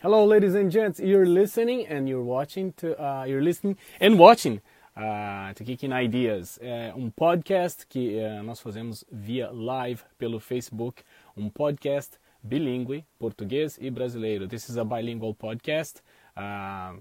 Hello, ladies and gents. You're listening and you're watching to uh, you're listening and watching uh, to Kicking Ideas, é um podcast que uh, nós fazemos via live pelo Facebook, um podcast bilíngue, português e brasileiro. This is a bilingual podcast, uh,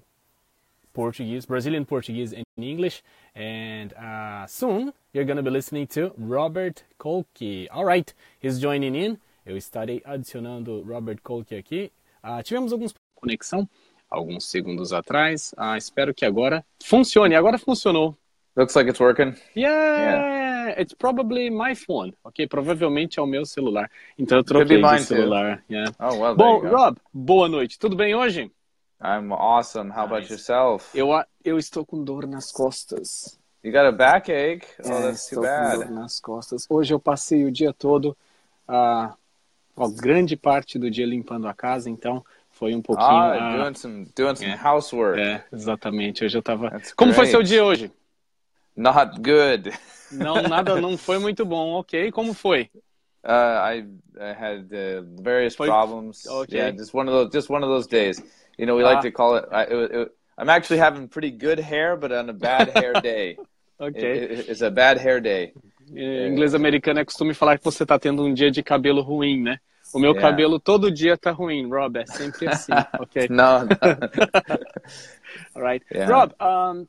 Portuguese, Brazilian Portuguese and English, and uh, soon you're gonna be listening to Robert Kolke. All right, he's joining in. Eu estarei adicionando Robert Kolke aqui. Uh, tivemos alguns conexão alguns segundos atrás. Ah, espero que agora funcione. Agora funcionou. Looks like it's working. Yeah, yeah. it's probably my phone. Ok, provavelmente é o meu celular. Então eu troquei de celular. Yeah. Oh, well, Bom, Rob, boa noite. Tudo bem hoje? I'm awesome. How nice. about yourself? Eu, eu estou com dor nas costas. You got a backache? Oh, é, that's too bad. Com dor nas costas. Hoje eu passei o dia todo, uh, ó, grande parte do dia limpando a casa, então foi um pouquinho. Ah, uh, doing some, doing some housework. É, exatamente. Hoje eu tava. That's Como great. foi seu dia hoje? Not good. Não, nada, não foi muito bom. Ok, como foi? Uh, I, I had uh, various foi... problems. Okay. Yeah, just one of those, just one of those days. You know, we ah. like to call it, I, it, it. I'm actually having pretty good hair, but on a bad hair day. okay. It, it's a bad hair day. Em inglês americano é costume falar que você está tendo um dia de cabelo ruim, né? O meu yeah. cabelo todo dia tá ruim, Rob. É sempre assim, ok? Não. não. Alright. Yeah. Rob, um,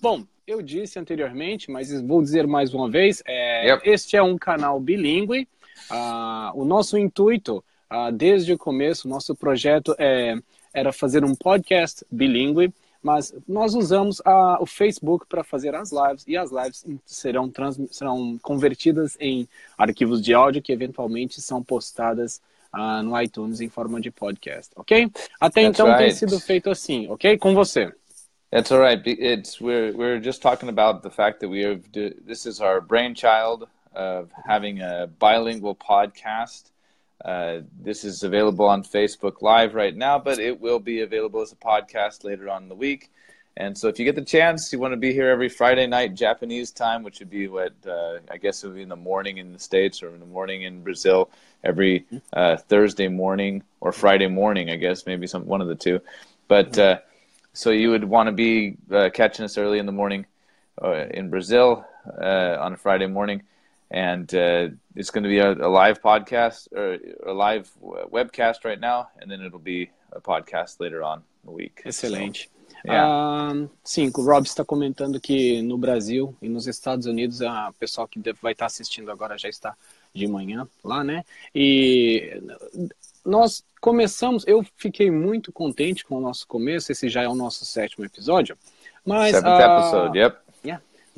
bom, eu disse anteriormente, mas vou dizer mais uma vez, é, yep. este é um canal bilíngue. Uh, o nosso intuito, uh, desde o começo, nosso projeto é, era fazer um podcast bilíngue mas nós usamos a, o Facebook para fazer as lives e as lives serão, trans, serão convertidas em arquivos de áudio que eventualmente são postadas uh, no iTunes em forma de podcast, ok? Até That's então right. tem sido feito assim, ok? Com você. That's all right. It's we're we're just talking about the fact that we have this is our brainchild of having a bilingual podcast. Uh, this is available on Facebook Live right now, but it will be available as a podcast later on in the week. And so, if you get the chance, you want to be here every Friday night Japanese time, which would be what uh, I guess it would be in the morning in the States or in the morning in Brazil, every uh, Thursday morning or Friday morning, I guess, maybe some one of the two. But uh, so you would want to be uh, catching us early in the morning uh, in Brazil on a Friday morning and uh, it's going to be a, a, live podcast or a live webcast right now, and then it'll be a podcast later on the week. Excelente. So, yeah. uh, sim, o Rob está comentando que no Brasil e nos Estados Unidos, a pessoal que vai estar assistindo agora já está de manhã lá, né? E nós começamos, eu fiquei muito contente com o nosso começo, esse já é o nosso sétimo episódio, mas... Seventh uh, episode, yep.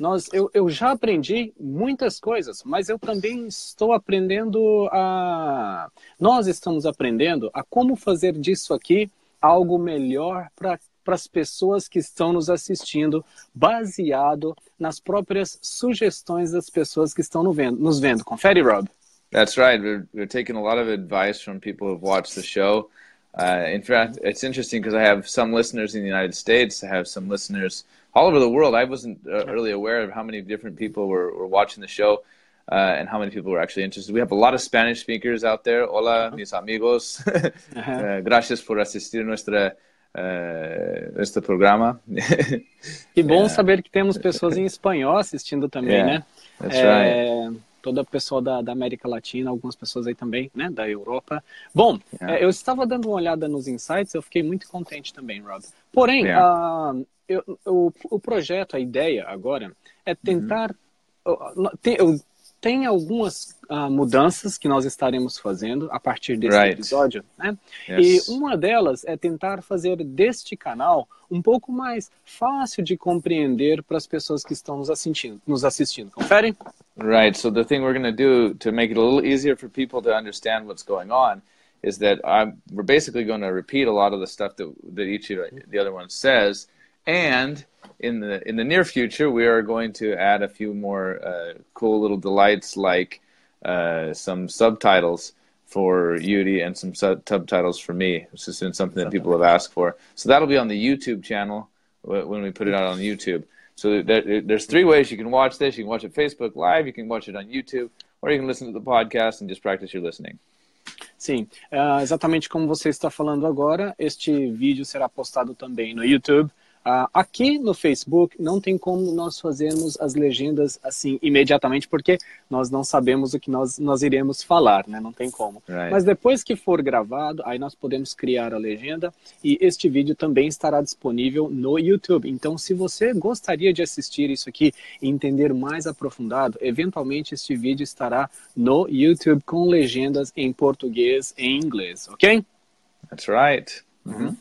Nós, eu, eu já aprendi muitas coisas, mas eu também estou aprendendo a. Nós estamos aprendendo a como fazer disso aqui algo melhor para para as pessoas que estão nos assistindo, baseado nas próprias sugestões das pessoas que estão vendo, nos vendo. Confere, Rob. That's right. We're, we're taking a lot of advice from people who've watched the show. Uh, in fact, it's interesting because I have some listeners in the United States. I have some listeners all over the world. I wasn't uh, really aware of how many different people were, were watching the show uh, and how many people were actually interested. We have a lot of Spanish speakers out there. Hola, uh-huh. mis amigos. uh, gracias por asistir nuestra uh, este programa. que bom saber que temos pessoas em espanhol assistindo também, yeah, né? That's é... right toda a pessoa da, da, América Latina, algumas pessoas aí também, né, da Europa. Bom, yeah. é, eu estava dando uma olhada nos insights, eu fiquei muito contente também, Rob. Porém, yeah. uh, eu, o, o projeto, a ideia agora é tentar. Uhum. Tem, eu, tem algumas uh, mudanças que nós estaremos fazendo a partir desse right. episódio, né? Yes. E uma delas é tentar fazer deste canal um pouco mais fácil de compreender para as pessoas que estão nos assistindo. Nos assistindo. Confere? Right. So the thing we're going to do to make it a little easier for people to understand what's going on is that I'm, we're basically going to repeat a lot of the stuff that that each of the other one says and in the in the near future, we are going to add a few more uh, cool little delights like uh, some subtitles for Yudi and some sub- subtitles for me, which has been something that people have asked for. So that'll be on the YouTube channel when we put it out on YouTube. So there, there's three ways you can watch this. You can watch it Facebook Live, you can watch it on YouTube, or you can listen to the podcast and just practice your listening. Sim, uh, exatamente como você está falando agora, este vídeo será postado também no YouTube, aqui no Facebook não tem como nós fazermos as legendas assim imediatamente, porque nós não sabemos o que nós, nós iremos falar, né? Não tem como. Right. Mas depois que for gravado, aí nós podemos criar a legenda e este vídeo também estará disponível no YouTube. Então, se você gostaria de assistir isso aqui e entender mais aprofundado, eventualmente este vídeo estará no YouTube com legendas em português e inglês, ok? That's right. Uhum.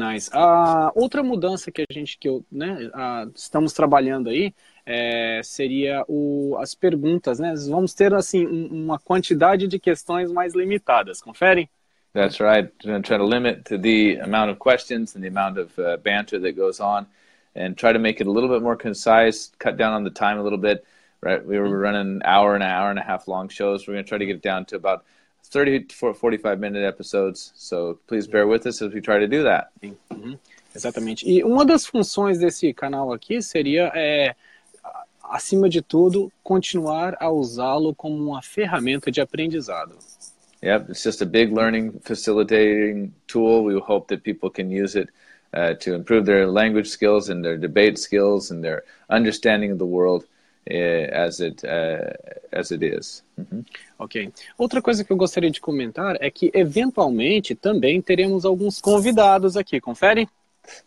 Nice. A outra mudança que a gente que eu, né, estamos trabalhando aí é, seria o, as perguntas, né? Vamos ter assim uma quantidade de questões mais limitadas. Conferem? That's right. I'm try to limit to the amount of questions and the amount of uh, banter that goes on, and try to make it a little bit more concise. Cut down on the time a little bit. Right, we were mm-hmm. running an hour and an hour and a half long shows. We're going to try to get it down to about 30 to 45 minute episodes. So please bear with us as we try to do that. Uhum. Exatamente. E uma das funções desse canal aqui seria, é, acima de tudo, continuar a usá-lo como uma ferramenta de aprendizado. Yep, it's just a big learning facilitating tool. We hope that people can use it uh, to improve their language skills and their debate skills and their understanding of the world. Eh, as it uh, as it is. Uhum. Ok. Outra coisa que eu gostaria de comentar é que eventualmente também teremos alguns convidados aqui. Confere?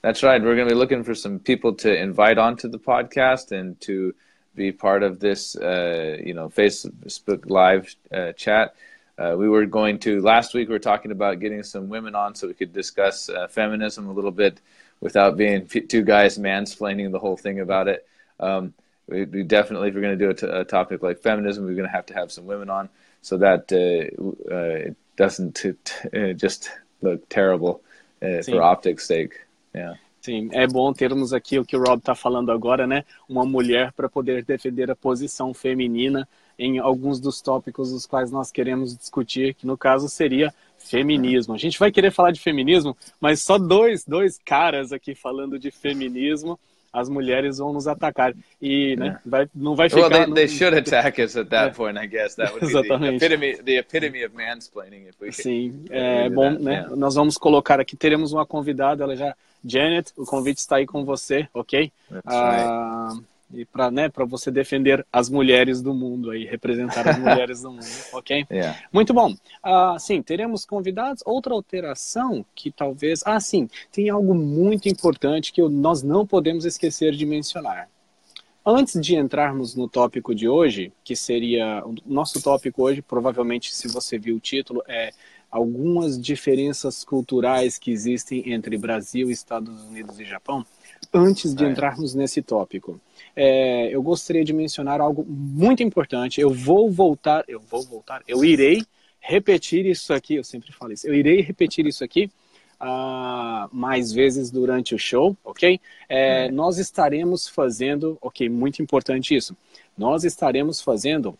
That's right. We're going to be looking for some people to invite onto the podcast and to be part of this, uh, you know, Facebook Live uh, chat. Uh, we were going to last week. We were talking about getting some women on so we could discuss uh, feminism a little bit without being two guys mansplaining the whole thing about it. Um, we, we definitely, if we're going to do a, t- a topic like feminism, we're going to have to have some women on so that uh, uh, it doesn't t- t- just look terrible uh, for optics' sake. Yeah. Sim, é bom termos aqui o que o Rob está falando agora, né? Uma mulher para poder defender a posição feminina em alguns dos tópicos os quais nós queremos discutir, que no caso seria feminismo. A gente vai querer falar de feminismo, mas só dois, dois caras aqui falando de feminismo as mulheres vão nos atacar e né, vai, não vai ficar. Well, they, no... they should attack us at that point, I guess. That would be Exatamente. the epitome, the epitome of mansplaining. If we, Sim, é bom, that, né? Yeah. Nós vamos colocar aqui, teremos uma convidada, ela já, Janet, o convite está aí com você, ok? That's uh, right e para né, para você defender as mulheres do mundo aí, representar as mulheres do mundo, ok? Yeah. Muito bom. Uh, sim, teremos convidados. Outra alteração que talvez, ah, sim, tem algo muito importante que nós não podemos esquecer de mencionar. Antes de entrarmos no tópico de hoje, que seria o nosso tópico hoje, provavelmente se você viu o título, é algumas diferenças culturais que existem entre Brasil, Estados Unidos e Japão. Antes de é. entrarmos nesse tópico, é, eu gostaria de mencionar algo muito importante. Eu vou voltar, eu vou voltar, eu irei repetir isso aqui, eu sempre falo isso, eu irei repetir isso aqui uh, mais vezes durante o show, ok? É, hum. Nós estaremos fazendo, ok, muito importante isso, nós estaremos fazendo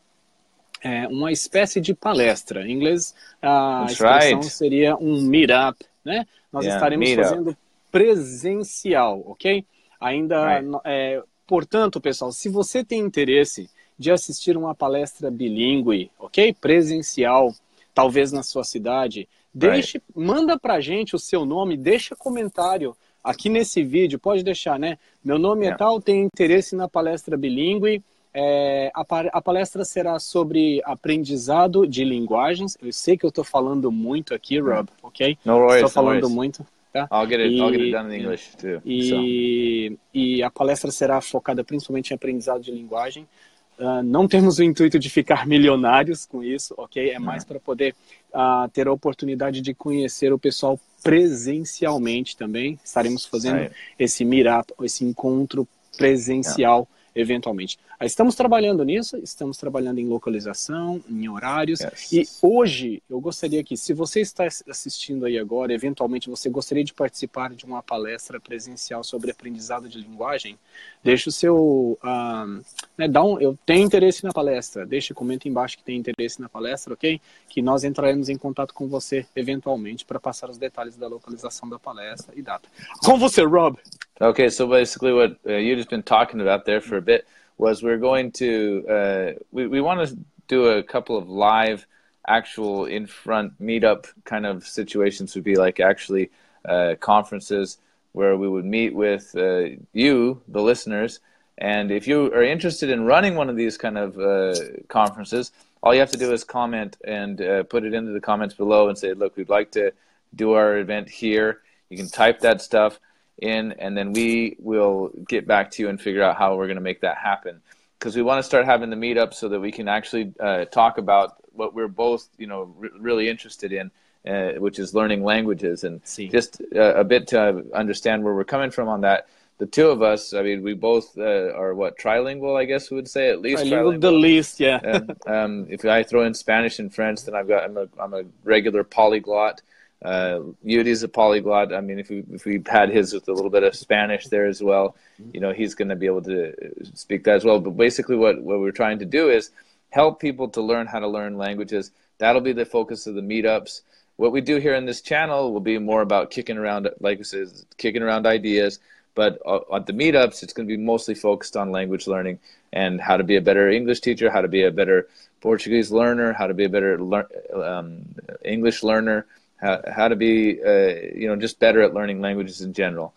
é, uma espécie de palestra. Em inglês, a That's expressão right. seria um meetup, né? Nós yeah, estaremos fazendo presencial, ok? Ainda right. é, Portanto, pessoal, se você tem interesse de assistir uma palestra bilíngue, ok? Presencial, talvez na sua cidade, deixe, right. manda pra gente o seu nome, deixa comentário aqui nesse vídeo, pode deixar, né? Meu nome yeah. é tal, tenho interesse na palestra bilíngue. É, a, a, palestra será sobre aprendizado de linguagens. Eu sei que eu estou falando muito aqui, Rob, ok? Estou falando muito. Tá? I'll get it, e, I'll get it done in English too. E, so. e a palestra será focada principalmente em aprendizado de linguagem. Uh, não temos o intuito de ficar milionários com isso, ok? É mais para poder uh, ter a oportunidade de conhecer o pessoal presencialmente também. Estaremos fazendo right. esse meetup, esse encontro presencial. Yeah eventualmente. Estamos trabalhando nisso, estamos trabalhando em localização, em horários. Yes. E hoje eu gostaria que, se você está assistindo aí agora, eventualmente você gostaria de participar de uma palestra presencial sobre aprendizado de linguagem, deixe o seu. Uh, né, dá um, eu tenho interesse na palestra, deixe, comenta embaixo que tem interesse na palestra, ok? Que nós entraremos em contato com você eventualmente para passar os detalhes da localização da palestra e data. Com você, Rob! Okay, so basically, what uh, you just been talking about there for a bit was we're going to uh, we we want to do a couple of live actual in front meetup kind of situations would be like actually uh, conferences where we would meet with uh, you, the listeners. And if you are interested in running one of these kind of uh, conferences, all you have to do is comment and uh, put it into the comments below and say, look, we'd like to do our event here. You can type that stuff in, and then we will get back to you and figure out how we're going to make that happen. Because we want to start having the meetup so that we can actually uh, talk about what we're both, you know, re- really interested in, uh, which is learning languages, and See. just uh, a bit to understand where we're coming from on that. The two of us, I mean, we both uh, are what trilingual, I guess we would say at least Trilingual, the least, yeah. um, um, if I throw in Spanish and French, then I've got I'm a I'm a regular polyglot. Uh, Yudi's a polyglot. I mean, if we if we had his with a little bit of Spanish there as well, you know, he's going to be able to speak that as well. But basically, what what we're trying to do is help people to learn how to learn languages. That'll be the focus of the meetups. What we do here in this channel will be more about kicking around, like I said, kicking around ideas. But uh, at the meetups, it's going to be mostly focused on language learning and how to be a better English teacher, how to be a better Portuguese learner, how to be a better lear- um, English learner, how, how to be, uh, you know, just better at learning languages in general.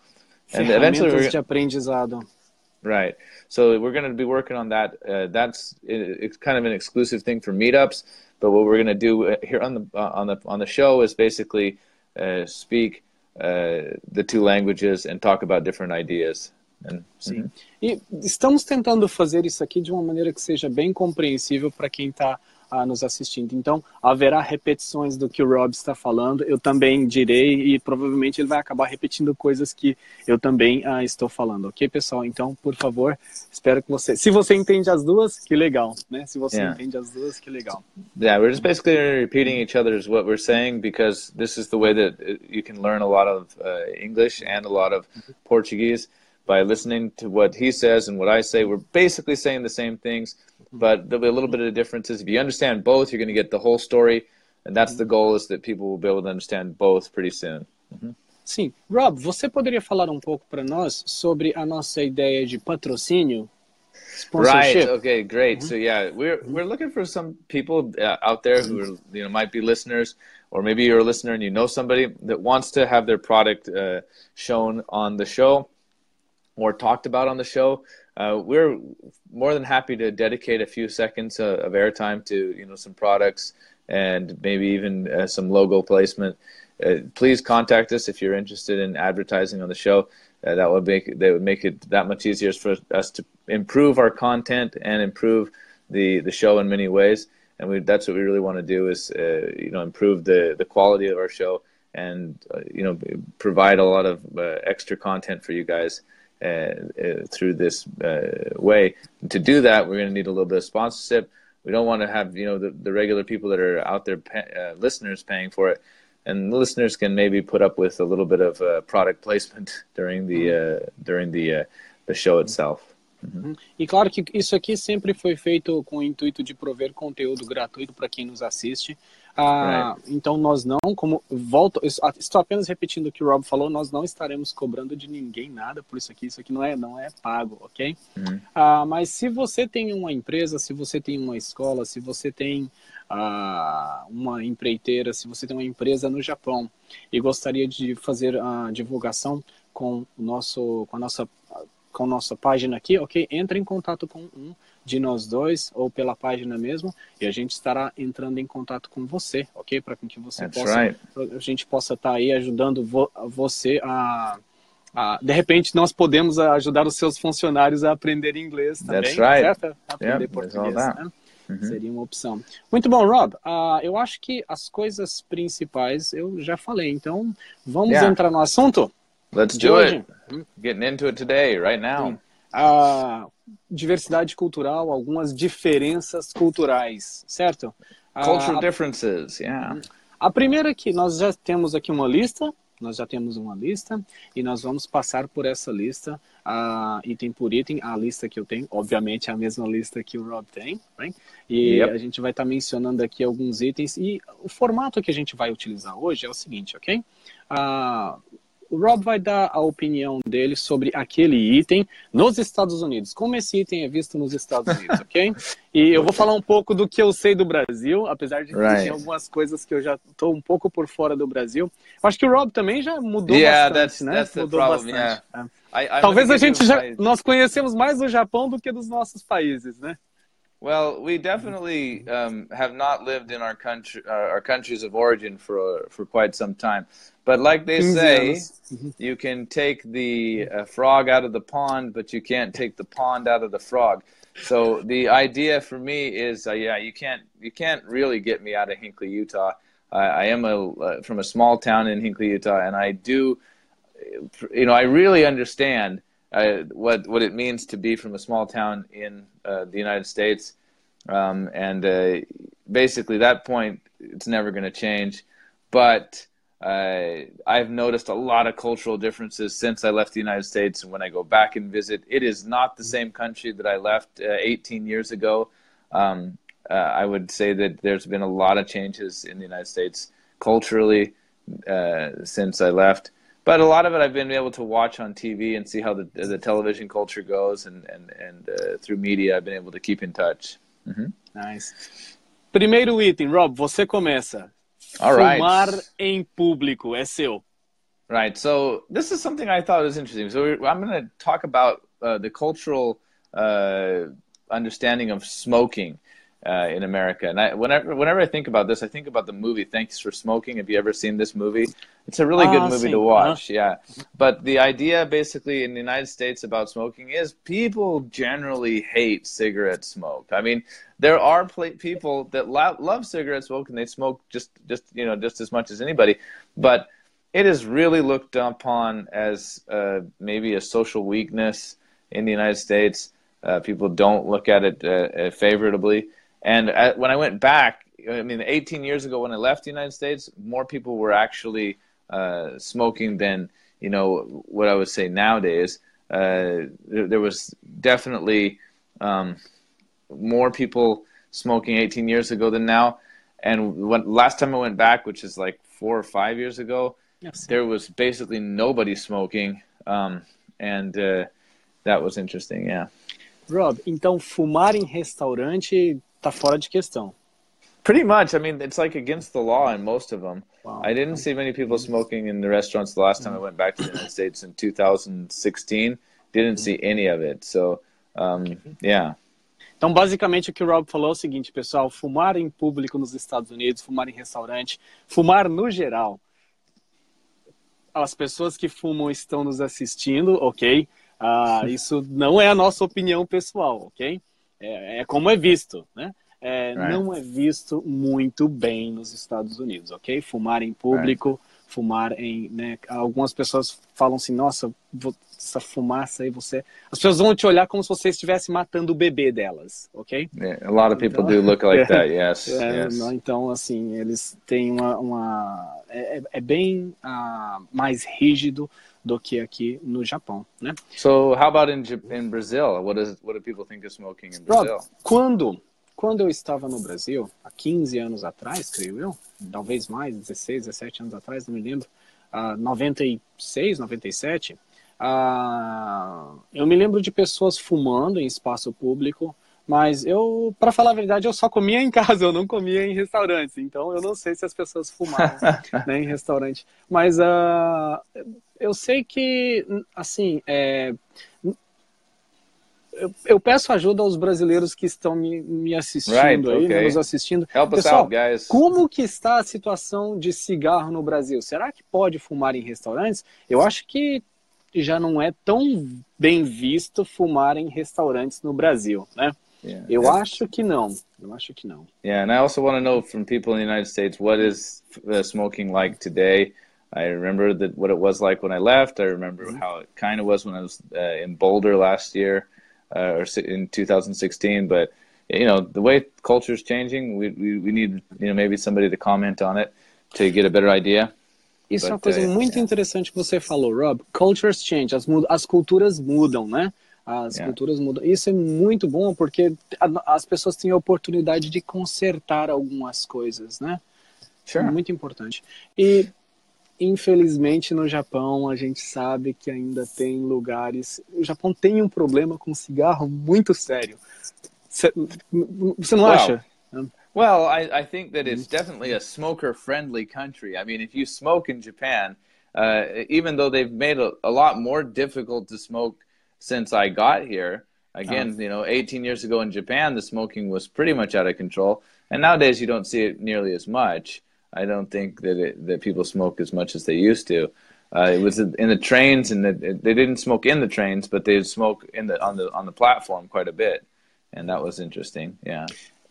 And eventually, we're, de aprendizado. Right. So we're going to be working on that. Uh, that's it- it's kind of an exclusive thing for meetups. But what we're going to do uh, here on the uh, on the on the show is basically uh, speak uh, the two languages and talk about different ideas. And Sim. E estamos tentando fazer isso aqui de uma maneira que seja bem compreensível para quem está nos assistindo. Então, haverá repetições do que o Rob está falando. Eu também direi e provavelmente ele vai acabar repetindo coisas que eu também ah, estou falando, ok, pessoal? Então, por favor, espero que você. Se você entende as duas, que legal, né? Se você Yeah. entende as duas, que legal. Yeah, we're just basically repeating each other's what we're saying because this is the way that uh, you can learn a lot of uh, English and a lot of Portuguese by listening to what he says and what I say. We're basically saying the same things, but there'll be a little bit of differences. If you understand both, you're going to get the whole story, and that's the goal is that people will be able to understand both pretty soon. Sim. Rob, você poderia falar um pouco para nós sobre a nossa ideia de patrocínio? Right. Okay. Great. So yeah, we're we're looking for some people uh, out there who are you know might be listeners, or maybe you're a listener and you know somebody that wants to have their product uh, shown on the show or talked about on the show. Uh, we're more than happy to dedicate a few seconds uh, of airtime to you know some products and maybe even uh, some logo placement. Uh, please contact us if you're interested in advertising on the show. Uh, that would make that would make it that much easier for us to improve our content and improve the the show in many ways. And we, that's what we really want to do is uh, you know improve the the quality of our show and you know provide a lot of extra content for you guys through this uh, way. And to do that, we're going to need a little bit of sponsorship. We don't want to have you know the, the regular people that are out there pa- uh, listeners paying for it, and the listeners can maybe put up with a little bit of uh, product placement during the uh, during the uh, the show itself. E claro que isso aqui sempre foi feito com o intuito de prover conteúdo gratuito para quem nos assiste. Ah, Então nós não, como volto, estou apenas repetindo o que o Rob falou, nós não estaremos cobrando de ninguém nada por isso aqui. Isso aqui não é, não é pago, ok? Uhum. Ah, mas se você tem uma empresa, se você tem uma escola, se você tem ah, uma empreiteira, se você tem uma empresa no Japão e gostaria de fazer a divulgação com o nosso, com a nossa com a nossa página aqui, ok? Entre em contato com um de nós dois ou pela página mesmo e a gente estará entrando em contato com você, ok? Para que você That's possa, right. a gente possa estar aí ajudando vo- você a, a- de repente nós podemos ajudar os seus funcionários a aprender inglês também, That's right. certo? A aprender Yeah, português, né? Uhum. Seria uma opção. Muito bom, Rob. Ah, eu acho que as coisas principais eu já falei. Então, vamos Yeah. entrar no assunto? Let's do hoje. it. Getting into it today, right now. A diversidade cultural, algumas diferenças culturais, certo? Cultural differences. Yeah. a primeira que nós já temos aqui uma lista, nós já temos uma lista e nós vamos passar por essa lista, ah, item por item, a lista que eu tenho, obviamente é a mesma lista que o Rob tem, right? e Yep. a gente vai estar mencionando aqui alguns itens e o formato que a gente vai utilizar hoje é o seguinte, ok? Ah, o Rob vai dar a opinião dele sobre aquele item nos Estados Unidos. Como esse item é visto nos Estados Unidos, ok? E eu vou falar um pouco do que eu sei do Brasil, apesar de que right. tem algumas coisas que eu já estou um pouco por fora do Brasil. Eu acho que o Rob também já mudou yeah, bastante, that's, né? That's mudou problem, bastante. Yeah. É. I, Talvez a gente já nós conhecemos mais do Japão do que dos nossos países, né? Well, we definitely um, have not lived in our country, uh, our countries of origin for for quite some time. But like they say, mm-hmm. you can take the uh, frog out of the pond, but you can't take the pond out of the frog. So the idea for me is, uh, yeah, you can't you can't really get me out of Hinkley, Utah. I am a uh, from a small town in Hinkley, Utah, and I do, you know, I really understand uh, what what it means to be from a small town in uh, the United States, um, and uh, basically that point it's never going to change. But uh, I've noticed a lot of cultural differences since I left the United States, and when I go back and visit, it is not the same country that I left uh, 18 years ago. Um, uh, I would say that there's been a lot of changes in the United States culturally since I left but a lot of it I've been able to watch on TV and see how the the television culture goes, and and and uh, through media I've been able to keep in touch. Mm-hmm. Nice. Primeiro item, Rob, você começa. All right. Fumar em público é seu. Right. So this is something I thought was interesting. So I'm going to talk about uh, the cultural uh, understanding of smoking uh, in America. And I, whenever whenever I think about this, I think about the movie Thanks for Smoking. Have you ever seen this movie? It's a really good ah, movie to watch. Yeah, but the idea basically in the United States about smoking is people generally hate cigarette smoke. I mean, there are people that lo- love cigarette smoke and they smoke just just you know just as much as anybody, but it is really looked upon as uh, maybe a social weakness in the United States. Uh, people don't look at it uh, favorably. And at, when I went back, I mean, 18 years ago when I left the United States, more people were actually uh, smoking than you know what I would say nowadays. Uh, there, there, was definitely um, more people smoking 18 years ago than now. And when last time I went back, which is like four or five years ago, yes. there was basically nobody smoking, um, and uh, that was interesting. Yeah. Rob, então fumar em restaurante tá fora de questão. Pretty much. I mean, it's like against the law in most of them. Wow. I didn't see many people smoking in the restaurants the last time I went back to the United States in 2016. Didn't see any of it. So, um, yeah. Então, basicamente, o que o Rob falou é o seguinte, pessoal: fumar em público nos Estados Unidos, fumar em restaurante, fumar no geral. As pessoas que fumam estão nos assistindo, ok? Uh, isso não é a nossa opinião pessoal, ok? É, é como é visto, né? É, right. Não é visto muito bem nos Estados Unidos, ok? Fumar em público, right. fumar em, né? Algumas pessoas falam assim, nossa, essa fumaça aí você, as pessoas vão te olhar como se você estivesse matando o bebê delas, ok? Yeah, a lot of people então, do look like that, yes. É, yes. Então, assim, eles têm uma, uma é, é, é bem uh, mais rígido do que aqui no Japão, né? So, how about in in Brazil? What is what do people think of smoking in Brazil? Quando quando eu estava no Brasil, há 15 anos atrás, creio eu, talvez mais, 16, 17 anos atrás, não me lembro, uh, 96, 97, uh, eu me lembro de pessoas fumando em espaço público, mas eu, para falar a verdade, eu só comia em casa, eu não comia em restaurantes. Então eu não sei se as pessoas fumavam né, em restaurante. Mas uh, eu sei que, assim, é, eu, eu, peço ajuda aos brasileiros que estão me, me assistindo right, aí, okay. nos assistindo. Help Pessoal, out, guys. como que está a situação de cigarro no Brasil? Será que pode fumar em restaurantes? Eu acho que já não é tão bem visto fumar em restaurantes no Brasil, né? Yeah. Eu acho que não. Eu acho que não. Yeah, and I also want to know from people in the United States what is uh, smoking like today. I remember that what it was like when I left. I remember mm-hmm. how it kind of was when I was uh, in Boulder last year uh, or in 2016. But you know, the way culture is changing, we, we, we need you know maybe somebody to comment on it to get a better idea. Isso But, é uma coisa uh, muito yeah. interessante que você falou, Rob. Cultures change, as, as culturas mudam, né? As yeah. culturas mudam. Isso é muito bom porque as pessoas têm a oportunidade de consertar algumas coisas, né? Sure. Muito importante. E infelizmente no Japão a gente sabe que ainda tem lugares. O Japão tem um problema com cigarro muito sério. Você não acha? Well, I, I think that it's definitely a smoker friendly country. I mean, if you smoke in Japan, uh, even though they've made a, a lot more difficult to smoke since I got here, again, uh-huh. you know, 18 years ago in Japan, the smoking was pretty much out of control. And nowadays, you don't see it nearly as much. I don't think that it, that people smoke as much as they used to. Uh, it was in the trains, and the, they didn't smoke in the trains, but they smoke in the on the on the platform quite a bit, and that was interesting. Yeah.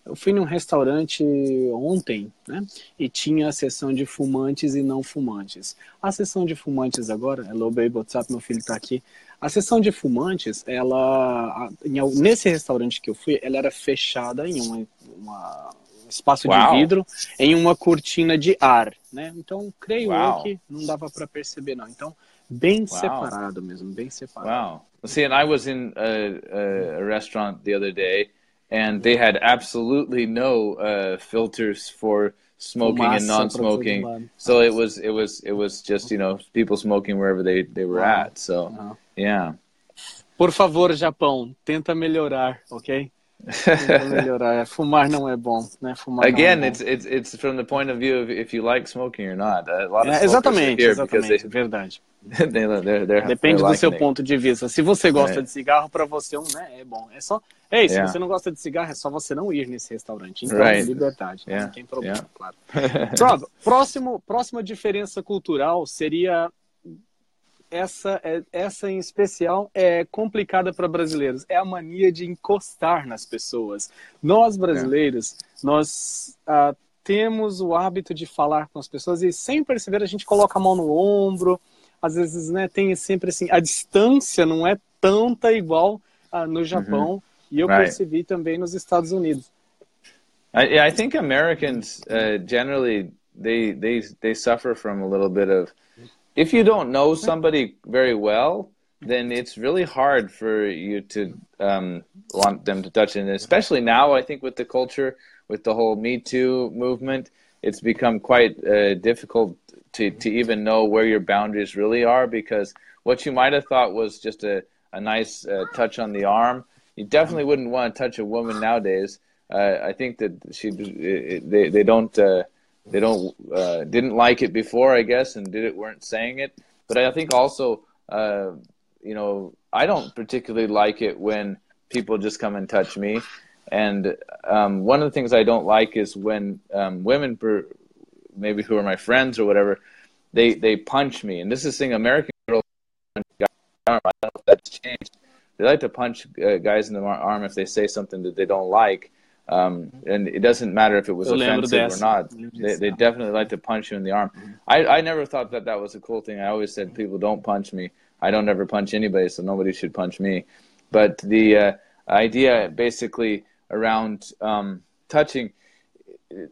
Eu fui num restaurante ontem, né? E tinha a sessão de fumantes e não fumantes. A sessão de fumantes agora, hello baby, WhatsApp, meu filho está aqui. A sessão de fumantes, ela, nesse restaurante que eu fui, ela era fechada em uma, uma espaço Uau. de vidro em uma cortina de ar, né? Então, creio Uau. eu que não dava para perceber não. Então, bem separado mesmo, bem separado. Wow. See, and I was in a, a, restaurant the other day, and they had absolutely no uh, filters for smoking Fumaça and non-smoking. So it was it was it was just you know people smoking wherever they they were at. So yeah. Por favor, Japão, tenta melhorar, ok? Fumar não é bom, né? Fumar Again, é it's it's it's from the point of view of if you like smoking or not. A lot of é, exatamente, exatamente, they, verdade. Depende do seu ponto de vista. Se você gosta de cigarro, para você um, né, é bom. É só, ei, se yeah. você não gosta de cigarro, é só você não ir nesse restaurante. Então, right. liberdade, yeah. não tem problema, yeah. claro. Rob, próximo, próxima diferença cultural seria essa, é, essa em especial é complicada para brasileiros. É a mania de encostar nas pessoas. Nós brasileiros, é. nós ah, temos o hábito de falar com as pessoas e sem perceber a gente coloca a mão no ombro. Às vezes, né, tem sempre assim, a distância não é tanta igual ah, no Japão uhum. e eu right. percebi também nos Estados Unidos. I, I think Americans uh, generally they they they suffer from a little bit of if you don't know somebody very well, then it's really hard for you to um, want them to touch it. And especially now, I think with the culture, with the whole Me Too movement, it's become quite uh, difficult to, to even know where your boundaries really are because what you might have thought was just a, a nice uh, touch on the arm, you definitely wouldn't want to touch a woman nowadays. Uh, I think that she they they don't uh, they don't uh, didn't like it before, I guess, and did it weren't saying it. But I think also, uh, you know, I don't particularly like it when people just come and touch me. And um, one of the things I don't like is when um, women, per, maybe who are my friends or whatever, they they punch me. And this is thing American girls. I don't know if that's changed. They like to punch uh, guys in the arm if they say something that they don't like. Um, and it doesn't matter if it was offensive or not. They, they definitely like to punch you in the arm. I, I never thought that that was a cool thing. I always said people don't punch me. I don't ever punch anybody, so nobody should punch me. But the uh, idea basically around um, touching,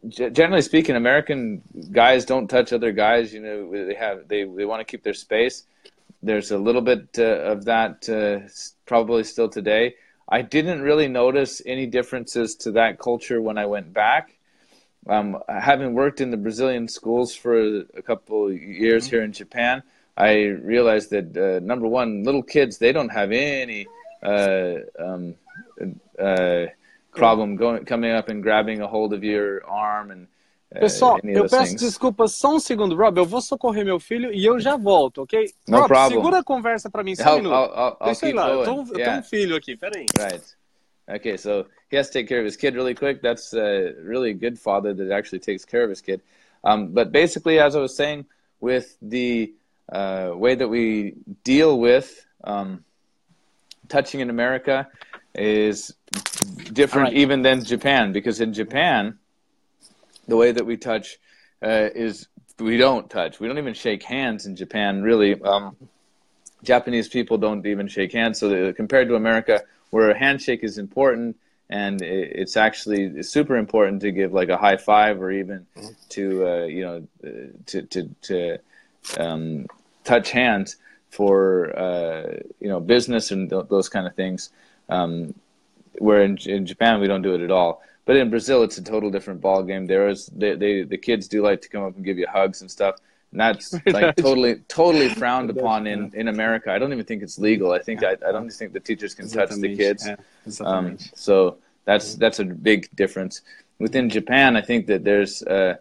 generally speaking, American guys don't touch other guys. You know, they have they they want to keep their space. There's a little bit uh, of that uh, probably still today I didn't really notice any differences to that culture when I went back. Um, having worked in the Brazilian schools for a couple years mm-hmm. here in Japan, I realized that uh, number one, little kids they don't have any uh, um, uh, problem going coming up and grabbing a hold of your arm and Pessoal, eu peço things. desculpas só um segundo, Rob. Eu vou socorrer meu filho e eu já volto, ok? No Rob, problem. segura a conversa para mim só um minuto. I'll, Deixa eu lá, eu, tenho um filho aqui, peraí. Right. Okay, so he has to take care of his kid really quick. That's a really good father that actually takes care of his kid. Um, but basically, as I was saying, with the uh, way that we deal with um, touching in America is different right. even than Japan, because in Japan, the way that we touch uh, is we don't touch. We don't even shake hands in Japan, really. Um, Japanese people don't even shake hands. So the, compared to America, where a handshake is important and it's actually super important to give like a high five or even to uh, you know uh, to to to um, touch hands for uh, you know business and th- those kind of things. Um, where in, in Japan we don't do it at all. But in Brazil, it's a total different ball game. There is they, they the kids do like to come up and give you hugs and stuff. and that's like totally totally frowned upon in in America. I don't even think it's legal. I think I, I don't think the teachers can touch the kids. Um, so that's that's a big difference. Within Japan, I think that there's uh,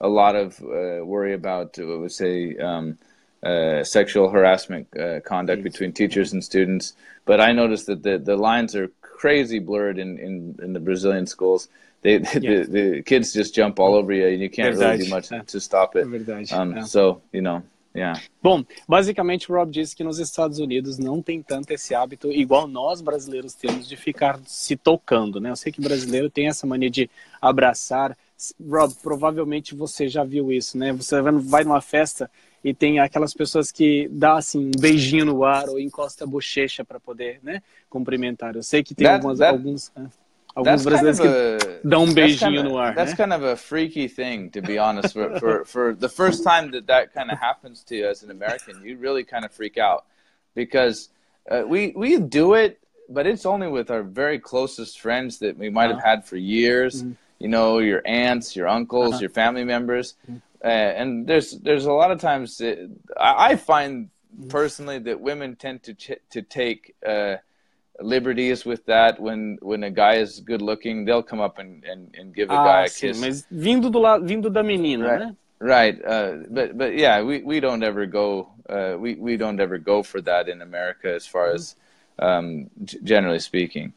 a lot of uh, worry about, uh, what would say, um, uh, sexual harassment uh, conduct between teachers and students. But I noticed that the, the lines are crazy blurred in, in, in the Brazilian schools. They, the, the kids just jump all over you, and you can't Verdade. really do much to stop it. Verdade. Um, so, you know, Yeah. Bom, basicamente o Rob disse que nos Estados Unidos não tem tanto esse hábito, igual nós brasileiros temos, de ficar se tocando, né? Eu sei que brasileiro tem essa mania de abraçar. Rob, provavelmente você já viu isso, né? Você vai numa festa e tem aquelas pessoas que dá assim um beijinho no ar ou encosta a bochecha para poder, né, cumprimentar. Eu sei que tem that, algumas, that... alguns. Né? Alguns brasileiros kind of a, dão um beijinho no ar. That's né? kind of a freaky thing, to be honest. For, for, for the first time that that kind of happens to you as an American, you really kind of freak out because uh, we we do it, but it's only with our very closest friends that we might uh-huh. have had for years. Mm-hmm. You know, your aunts, your uncles, uh-huh. your family members, mm-hmm. Uh, and there's there's a lot of times it, I, I, find mm-hmm. personally that women tend to ch- to take. Uh, liberties with that when when a guy is good looking they'll come up and, and, and give a ah, guy a sim, kiss mas vindo do lado vindo da menina right, né right uh, but but yeah we, we don't ever go uh, we, we don't ever go for that in America as far as um, generally speaking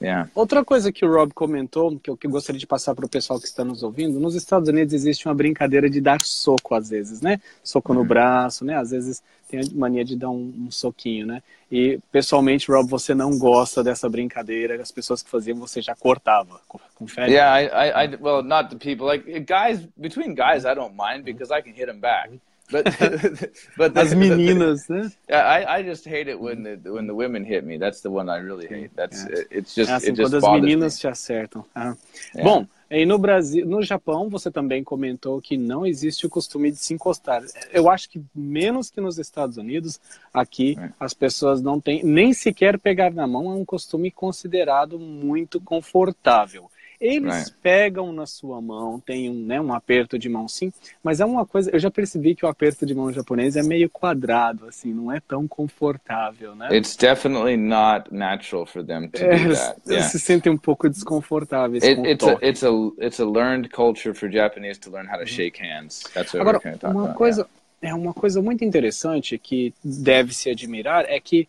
yeah. Outra coisa que o Rob comentou, que eu, que gostaria de passar para o pessoal que está nos ouvindo, nos Estados Unidos existe uma brincadeira de dar soco às vezes, né? Soco no uhum. braço, né? Às vezes tem a mania de dar um, um, soquinho, né? E pessoalmente, Rob, você não gosta dessa brincadeira, as pessoas que faziam você já cortava, confere? Yeah, I, I, I well, not the people like guys between guys, I don't mind because I can hit them back. But but the, as meninas, né? Yeah, I, I just hate it when the when the women hit me. That's the one I really hate. That's é. it's just, é assim, it just quando as meninas me. te acertam. Ah. É. Bom, e no Brasil, no Japão, você também comentou que não existe o costume de se encostar. Eu acho que menos que nos Estados Unidos, aqui é. as pessoas não têm nem sequer pegar na mão é um costume considerado muito confortável. Eles right. pegam na sua mão, tem um, né, um aperto de mão sim, mas é uma coisa, eu já percebi que o aperto de mão japonês é meio quadrado, assim, não é tão confortável, né? It's definitely not natural for them to é, do that. Eles yeah. se sentem um pouco desconfortáveis It, it's a it's a it's a learned culture for Japanese to learn how to uhum. shake hands. That's what Agora, we're uma about, coisa yeah. é uma coisa muito interessante que deve se admirar é que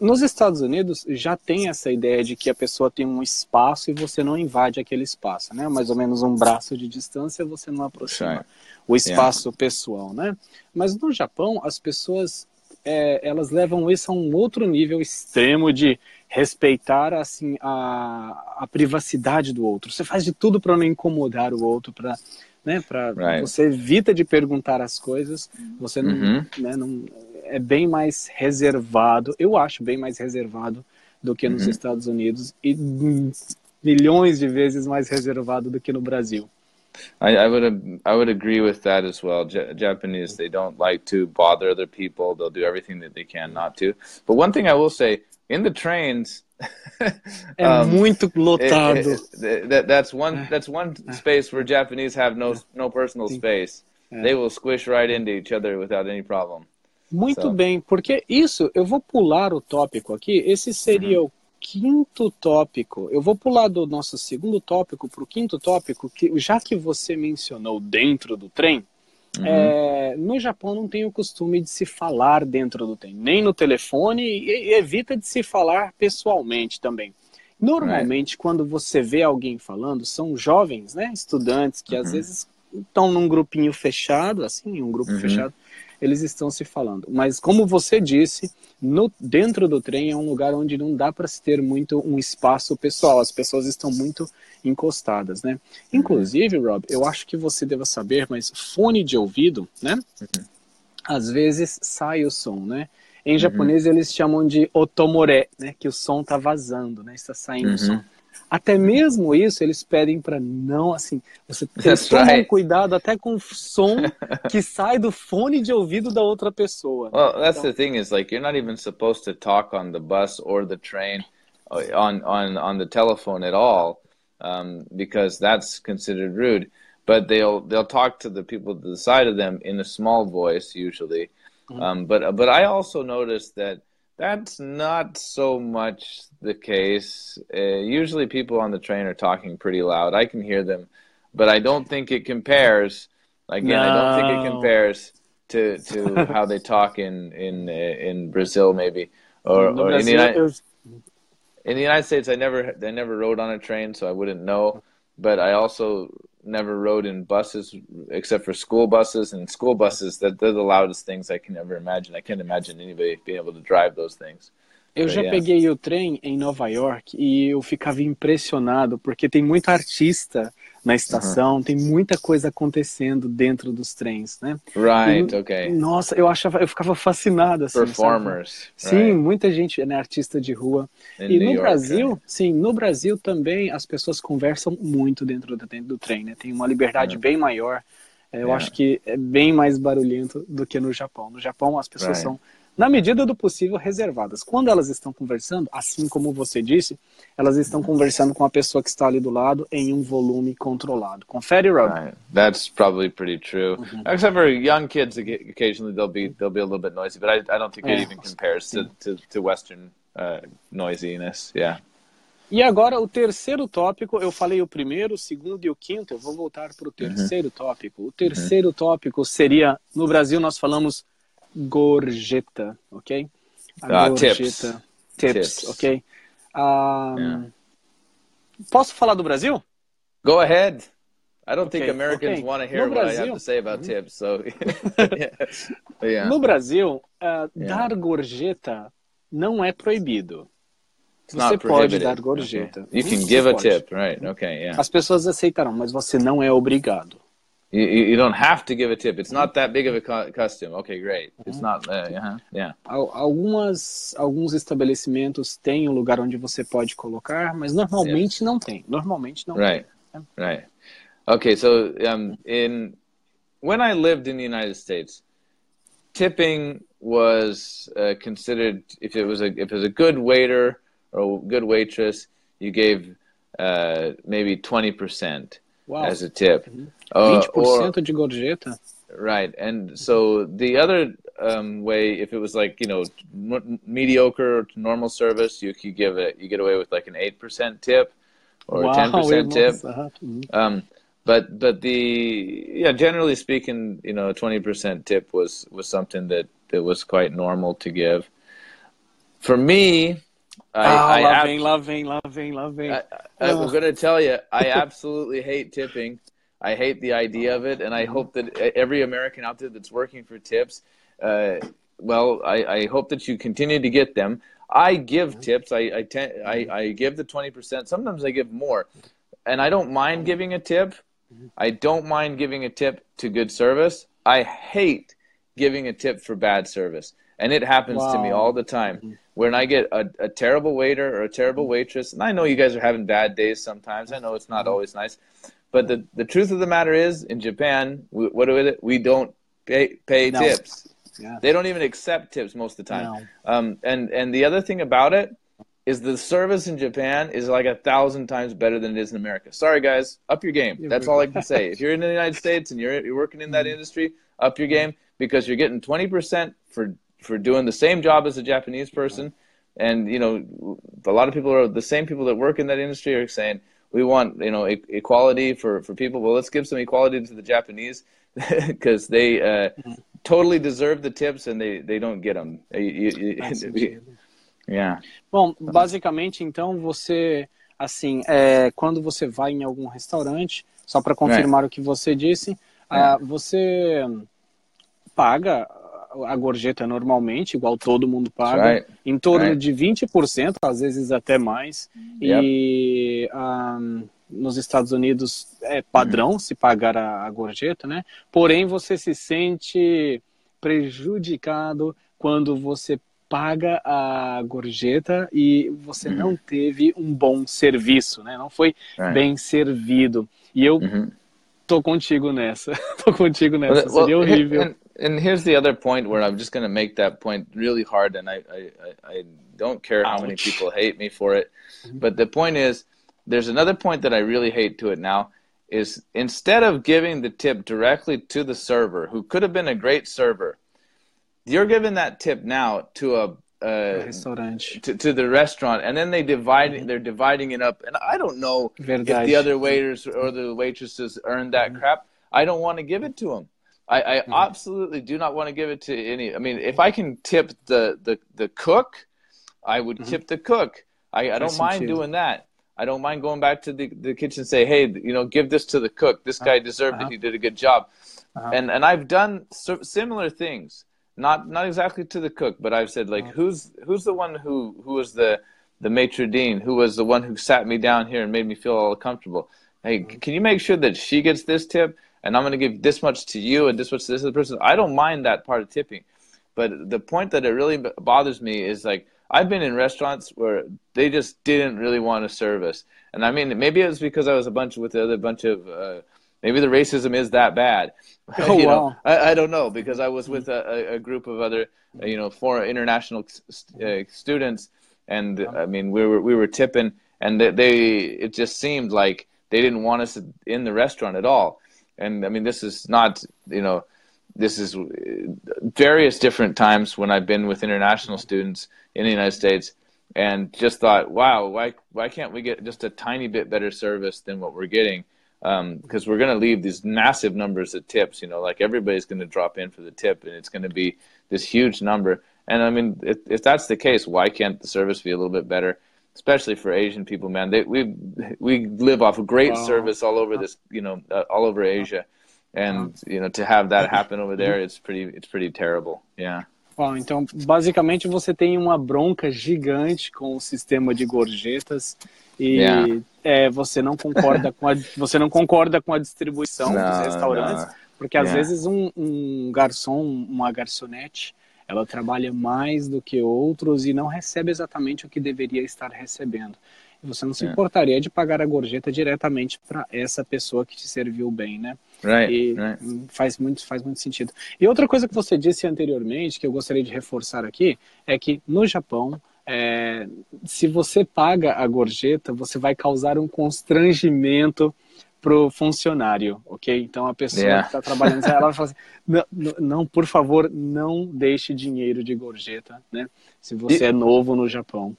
nos Estados Unidos já tem essa ideia de que a pessoa tem um espaço e você não invade aquele espaço, né? Mais ou menos um braço de distância você não aproxima o espaço pessoal, né? Mas no Japão as pessoas é, elas levam isso a um outro nível extremo de respeitar assim a, a privacidade do outro. Você faz de tudo para não incomodar o outro, para né, para right. você evita de perguntar as coisas, você não, uhum. né, não é bem mais reservado, eu acho bem mais reservado do que nos uhum. Estados Unidos e milhões de vezes mais reservado do que no Brasil. I, I would I would agree with that as well. J Japanese they don't like to bother other people. They'll do everything that they can not to. But one thing I will say in the trains, é um, muito lotado. It, it, that, that's one that's one space where Japanese have no no personal space. They will squish right into each other without any problem. Muito so. bem, porque isso, eu vou pular o tópico aqui, esse seria uhum. o quinto tópico. Eu vou pular do nosso segundo tópico para o quinto tópico, que já que você mencionou dentro do trem, uhum. é, no Japão não tem o costume de se falar dentro do trem, nem no telefone, e, evita de se falar pessoalmente também. Normalmente, quando você vê alguém falando, são jovens, né, estudantes, que uhum. às vezes estão num grupinho fechado, assim, um grupo uhum. fechado, eles estão se falando. Mas como você disse, no, dentro do trem é um lugar onde não dá para se ter muito um espaço pessoal. As pessoas estão muito encostadas, né? Inclusive, Rob, eu acho que você deva saber, mas fone de ouvido, né? Uhum. Às vezes sai o som, né? Em uhum. japonês eles chamam de otomore, né? Que o som tá vazando, né? Está saindo o uhum. som. Até mesmo isso eles pedem para não assim, você tomar right. cuidado até com o som que sai do fone de ouvido da outra pessoa. Well, that's então, the thing is like you're not even supposed to talk on the bus or the train on on on the telephone at all um, because that's considered rude. but they'll they'll talk to the people to the side of them in a small voice usually. Mm-hmm. Um, but but I also noticed that that's not so much the case. Uh, usually, people on the train are talking pretty loud. I can hear them, but I don't think it compares. Again, no. I don't think it compares to to how they talk in in uh, in Brazil, maybe or, or in the United. In the United States, I never I never rode on a train, so I wouldn't know. But I also never rode in buses except for school buses and school buses that they're the loudest things I can ever imagine. I can't imagine anybody being able to drive those things. Eu já yeah. peguei o trem em Nova York e eu ficava impressionado porque tem muito artista na estação, uhum. tem muita coisa acontecendo dentro dos trens, né? Right, e, ok. Nossa, eu achava, eu ficava fascinado assim. Performers. Sim, right. muita gente, né, artista de rua. In e no York, Brasil, right? sim, no Brasil também as pessoas conversam muito dentro do, dentro do trem, né? Tem uma liberdade uhum. bem maior. É, eu yeah. acho que é bem mais barulhento do que no Japão. No Japão as pessoas right. são na medida do possível, reservadas. Quando elas estão conversando, assim como você disse, elas estão conversando com a pessoa que está ali do lado em um volume controlado. Confere, Rob? Right. That's probably pretty true. Mm -hmm. Except for young kids, occasionally they'll be they'll be a little bit noisy, but I, I don't think it even compares to, to, to Western uh, noisiness. Yeah. E agora o terceiro tópico, eu falei o primeiro, o segundo e o quinto, eu vou voltar para o uhum. terceiro uh -huh. tópico. O terceiro uh -huh. tópico seria, no Brasil nós falamos gorjeta, ok? A uh, gorjeta. Tips. tips. tips, ok? Um, yeah. Posso falar do Brasil? Go ahead. I don't okay, think Americans okay. want to hear no what Brasil, I have to say about mm-hmm. tips. So, yeah. No Brasil, uh, yeah. dar gorjeta não é proibido. It's você pode dar gorjeta. Okay. You can give a tip, right? Okay, yeah. As pessoas aceitarão, mas você não é obrigado. You, you don't have to give a tip. It's not that big of a custom. Okay, great. It's uhum. not. Uh, uh-huh. Yeah. Algumas, alguns estabelecimentos têm um lugar onde você pode colocar, mas normalmente yes. não tem. Normalmente não right. tem. Right. Okay, so um, in when I lived in the United States, tipping was uh, considered if it was a if it was a good waiter or a good waitress, you gave uh, maybe twenty percent wow. as a tip. Mm-hmm. Uh, 20% de gorjeta. Right. And so the other um, way, if it was like, you know, m- mediocre normal service, you could give it, you get away with like an 8% tip or wow, 10% tip. Mm-hmm. Um, but, but the, yeah, generally speaking, you know, a 20% tip was, was something that, that was quite normal to give. For me, I, oh, I loving, ab- loving, loving, loving. I, I, I'm going to tell you, I absolutely hate tipping. I hate the idea of it, and I hope that every American out there that's working for tips, uh, well, I, I, hope that you continue to get them. I give tips. I I, ten, I, I give the twenty percent. Sometimes I give more, and I don't mind giving a tip. Mm-hmm. I don't mind giving a tip to good service. I hate giving a tip for bad service, and it happens wow. to me all the time. Mm-hmm. When I get a, a terrible waiter or a terrible mm-hmm. waitress, and I know you guys are having bad days sometimes. I know it's not always nice, but the, the truth of the matter is, in Japan, we, what do we, we don't pay, pay no. tips. Yeah. They don't even accept tips most of the time. No. Um, and, and the other thing about it is the service in Japan is like a thousand times better than it is in America. Sorry, guys, up your game. That's all I can say. if you're in the United States and you're, you're working in that mm-hmm. industry, up your game because you're getting 20% for, for doing the same job as a Japanese person. And, you know, a lot of people are the same people that work in that industry are saying, we want you know e- equality for for people. Well, let's give some equality to the Japanese because they uh, mm-hmm. totally deserve the tips and they they don't get them. You, you, yeah. Bom, basicamente, então você assim, é, quando você vai em algum restaurante, só para confirmar right. o que você disse, yeah. uh, você paga a gorjeta normalmente, igual todo mundo paga, right. em torno right. de 20%, às vezes até mais. Yep. E um, nos Estados Unidos é padrão se pagar a, a gorjeta, né? Porém, você se sente prejudicado quando você paga a gorjeta e você uhum. não teve um bom serviço, né? Não foi right. bem servido. E eu uhum. tô contigo nessa. tô contigo nessa. Well, Seria horrível. And, and here's the other point where I'm just going to make that point really hard, and I, I, I don't care how many people hate me for it. Mm-hmm. But the point is, there's another point that I really hate to it now is instead of giving the tip directly to the server, who could have been a great server, you're giving that tip now to a uh, to, to the restaurant, and then they divide mm-hmm. they're dividing it up. And I don't know Verdade. if the other waiters or the waitresses earned that mm-hmm. crap. I don't want to give it to them. I, I mm-hmm. absolutely do not want to give it to any. I mean, if I can tip the the, the cook, I would mm-hmm. tip the cook. I, I don't mind doing that. I don't mind going back to the, the kitchen and say, hey, you know, give this to the cook. This guy uh-huh. deserved uh-huh. it. He did a good job. Uh-huh. And and I've done similar things. Not not exactly to the cook, but I've said like, uh-huh. who's who's the one who who was the the maitre d' who was the one who sat me down here and made me feel all comfortable. Hey, uh-huh. can you make sure that she gets this tip? And I'm going to give this much to you and this much to this other person. I don't mind that part of tipping, but the point that it really bothers me is like I've been in restaurants where they just didn't really want to serve us, and I mean maybe it was because I was a bunch with the other bunch of uh, maybe the racism is that bad. Oh you wow! Know, I, I, don't know because I was with a, a group of other you know foreign international uh, students, and I mean we were we were tipping, and they, they it just seemed like they didn't want us in the restaurant at all, and I mean this is not you know this is various different times when I've been with international students in the United States and just thought, wow, why why can't we get just a tiny bit better service than what we're getting? Because um, we're going to leave these massive numbers of tips. You know, like everybody's going to drop in for the tip, and it's going to be this huge number. And I mean, if, if that's the case, why can't the service be a little bit better? Especially for Asian people, man. They, we we live off of great wow. service all over this, you know, uh, all over Asia, and you know, to have that happen over there, it's pretty it's pretty terrible. Yeah. Bom, então, basicamente, você tem uma bronca gigante com o sistema de gorjetas e yeah. é, você não concorda com a você não concorda com a distribuição não, dos restaurantes, não. porque às yeah. vezes um, um garçom, uma garçonete, ela trabalha mais do que outros e não recebe exatamente o que deveria estar recebendo. Você não se é. importaria de pagar a gorjeta diretamente para essa pessoa que te serviu bem, né? Right, e right. faz muito faz muito sentido. E outra coisa que você disse anteriormente que eu gostaria de reforçar aqui é que no Japão é, se você paga a gorjeta, você vai causar um constrangimento pro funcionário, ok? Então a pessoa yeah. que está trabalhando, ela vai falar assim, não, não, por favor, não deixe dinheiro de gorjeta, né? Se você é novo no Japão.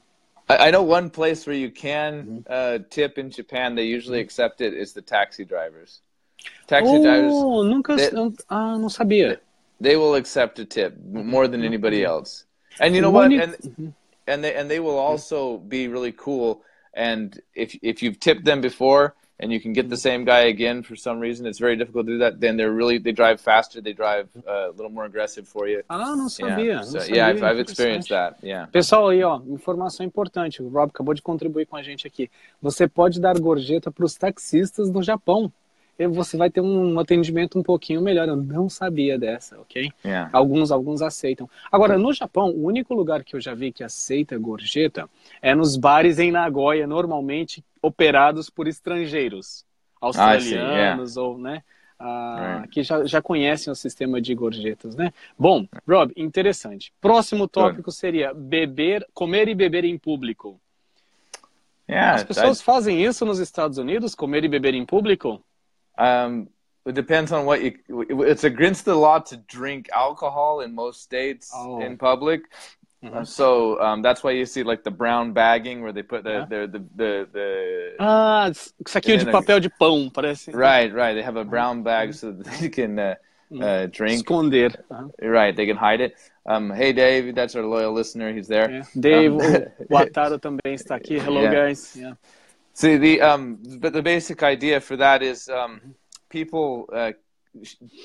I, know one place where you can mm-hmm. uh, tip in Japan. They usually mm-hmm. accept it is the taxi drivers. Taxi oh, drivers. nunca. They, ah, não sabia. They will accept a tip more than anybody mm-hmm. else. And you know what? And and they and they will also be really cool. And if if you've tipped them before, and you can get the same guy again for some reason, it's very difficult to do that. Then they're really they drive faster, they drive uh, a little more aggressive for you. Ah, não sabia. Yeah, so, sabia, yeah I've, I've experienced that. Yeah. Pessoal aí, ó, informação importante. O Rob acabou de contribuir com a gente aqui. Você pode dar gorjeta para os taxistas no Japão você vai ter um atendimento um pouquinho melhor. Eu não sabia dessa, ok? Yeah. Alguns, alguns aceitam. Agora, no Japão, o único lugar que eu já vi que aceita gorjeta é nos bares em Nagoya, normalmente operados por estrangeiros, australianos ah, yeah. ou, né? Ah, que já, já conhecem o sistema de gorjetas, né? Bom, Rob, interessante. Próximo tópico seria beber, comer e beber em público. Yeah, As pessoas I... fazem isso nos Estados Unidos, comer e beber em público? Um, it depends on what you. It's against the law to drink alcohol in most states oh. in public. Mm-hmm. So um, that's why you see like the brown bagging where they put the yeah. the, the, the, ah saquinho de papel de pão parece. Right, right. They have a brown bag mm-hmm. so they can uh, mm-hmm. uh, drink. Esconder. Uh-huh. Right, they can hide it. Um, hey Dave, that's our loyal listener. He's there. Yeah. Dave, um, o Ataro também está aqui. Hello yeah. guys. Yeah. See the um, but the basic idea for that is um, people uh,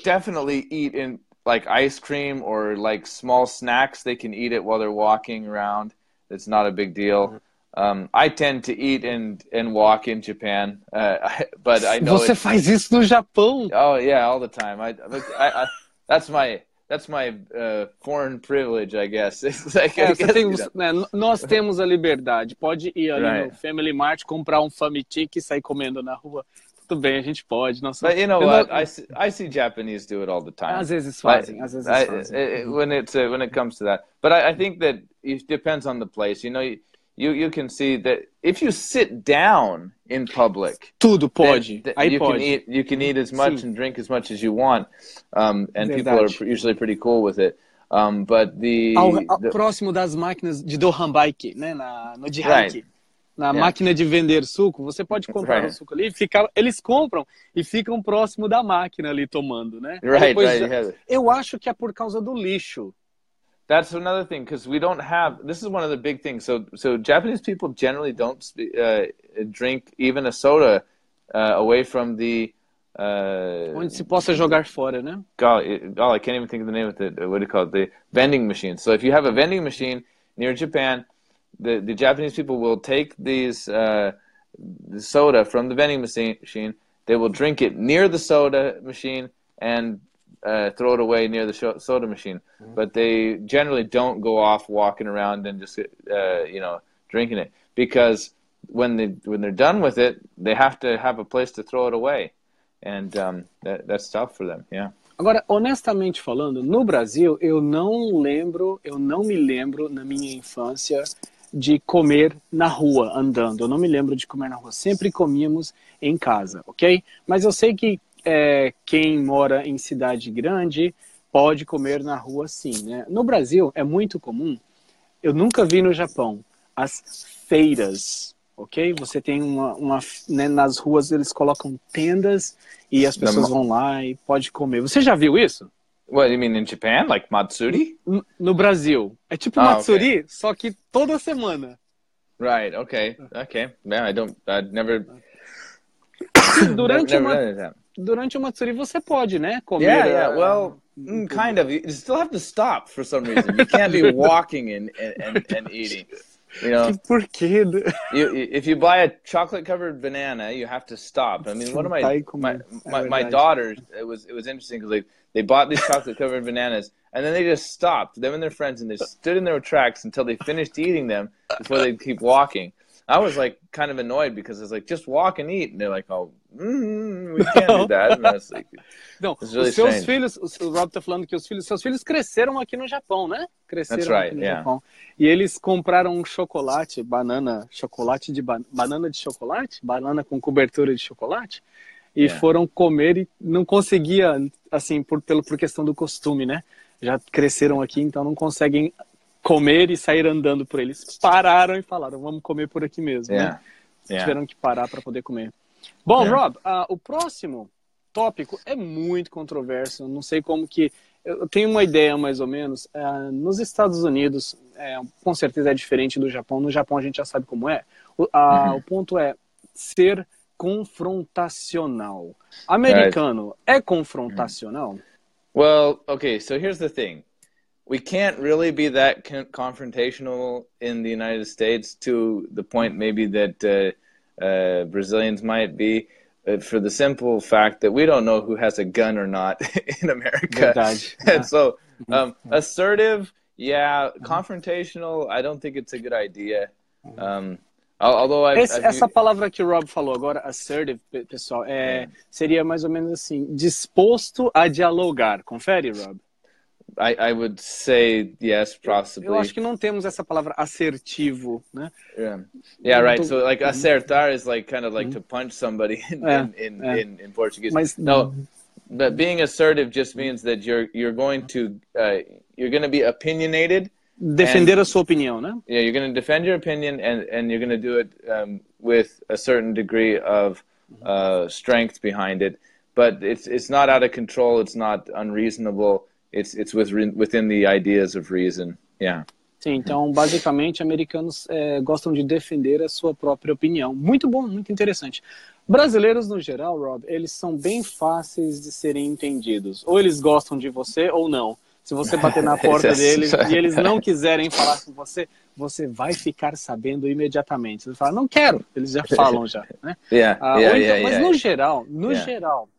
definitely eat in like ice cream or like small snacks. They can eat it while they're walking around. It's not a big deal. Um, I tend to eat and and walk in Japan, uh, but I know você faz isso no Japão. Oh yeah, all the time. I, I, I that's my that's my uh, foreign privilege, I guess. like, é, I guess tem, né, nós temos a liberdade. Pode ir ali right. no Family Mart, comprar um Famitik e sair comendo na rua. Tudo bem, a gente pode. Nossa, But you know what? I, see, I see Japanese do it all the time. Às vezes fazem, às vezes fazem. I, when, it's, uh, when it comes to that. But I, I think that it depends on the place. You know, you, you you can see that if you sit down in public, tudo pode. then- Aí you pode. can eat you can eat as much Sim. and drink as much as you want, um, and people are usually pretty cool with it. Um, but the, Ao, ao- the- próximo das máquinas de Dohan Bike, né? Na, no de Right. Na Yeah. máquina de vender suco, você pode comprar Right. o suco ali, ficar, eles compram e ficam próximo da máquina ali tomando, né? right, Depois right. Eu acho que é por causa do lixo. That's another thing because we don't have. This is one of the big things. So, so Japanese people generally don't uh, drink even a soda uh, away from the. Uh, Onde se possa jogar fora, né? golly, oh, I can't even think of the name of it. What do you call it? The vending machine. So if you have a vending machine near Japan, the, the Japanese people will take these uh, the soda from the vending machine. They will drink it near the soda machine and uh, throw it away near the soda machine. But they generally don't go off walking around and just uh, you know drinking it because when they when they're done with it, they have to have a place to throw it away, and um, that, that's tough for them. Yeah. Agora, honestamente falando, no Brasil, eu não lembro, eu não me lembro na minha infância de comer na rua, andando. Eu não me lembro de comer na rua. Sempre comíamos em casa, ok? Mas eu sei que é, quem mora em cidade grande pode comer na rua sim, né? No Brasil, é muito comum, eu nunca vi no Japão, as feiras, ok? Você tem uma, uma né, nas ruas eles colocam tendas e as pessoas vão lá e pode comer. Você já viu isso? What you mean in Japan, like Matsuri? N- No Brasil. É tipo Ah, Matsuri, só que toda semana. Right. Okay. Okay. Yeah, I don't. I'd never. Durante, uma, durante o Matsuri você pode, né? Comer. Yeah, yeah. uh, Well, mm, kind of. You still have to stop for some reason. You can't be walking and and, and, and eating. You know, Por quê? you, if you buy a chocolate covered banana, you have to stop. I mean, one of my my my, my daughters, it was it was interesting because they they bought these chocolate covered bananas and then they just stopped them and their friends and they stood in their tracks until they finished eating them before they'd keep walking. I was like kind of annoyed because it's like just walk and eat and they're like, oh, mm, we can't do that. Like, Não, really os seus strange. filhos, o Rob tá falando que os filhos, seus filhos cresceram aqui no Japão, né? Cresceram That's right, aqui no yeah. Japão. E eles compraram um chocolate, banana, chocolate de ba- banana de chocolate, banana com cobertura de chocolate, e Yeah. foram comer e não conseguia, assim, por, pelo, por questão do costume, né? Já cresceram aqui, então não conseguem comer e sair andando por eles. Pararam e falaram, vamos comer por aqui mesmo, né? yeah, yeah. tiveram que parar para poder comer. Bom, É. Rob, ah, o próximo tópico é muito controverso. Eu Não sei como que. Eu tenho uma ideia mais ou menos. Ah, nos Estados Unidos, é, com certeza é diferente do Japão. No Japão a gente já sabe como é. O, ah, Uhum. o ponto é ser confrontacional. Americano é confrontacional? Well, okay, so here's the thing. We can't really be that con- confrontational in the United States to the point maybe that uh, uh, Brazilians might be, uh, for the simple fact that we don't know who has a gun or not in America. Verdade. and so, um, assertive, yeah. Confrontational, I don't think it's a good idea. Um, although I, Esse- essa palavra que o Rob falou agora, assertive, pe- pessoal, é, seria mais ou menos assim, disposto a dialogar. Confere, Rob? I, I would say yes, possibly. Eu acho que não temos essa palavra assertivo, né? Yeah, yeah, right. Muito- So like acertar is like kind of like to punch somebody in Yeah, in, in, yeah. in, in Portuguese. Mas no, but being assertive just means that you're you're going to uh, you're going to be opinionated. defender a sua opinião, né? Yeah, you're going to defend your opinion, and and you're going to do it um, with a certain degree of uh, strength behind it. But it's it's not out of control. It's not unreasonable. It's it's with, within the ideas of reason. Yeah. Sim, então basicamente americanos é, gostam de defender a sua própria opinião. Muito bom, muito interessante. Brasileiros no geral, Rob, eles são bem fáceis de serem entendidos. Ou eles gostam de você ou não. Se você bater na porta deles e eles não quiserem falar com você, você vai ficar sabendo imediatamente. Você fala, não quero. Eles já falam já, né? Yeah. Ah, yeah. ou yeah. então- mas no geral, no geral,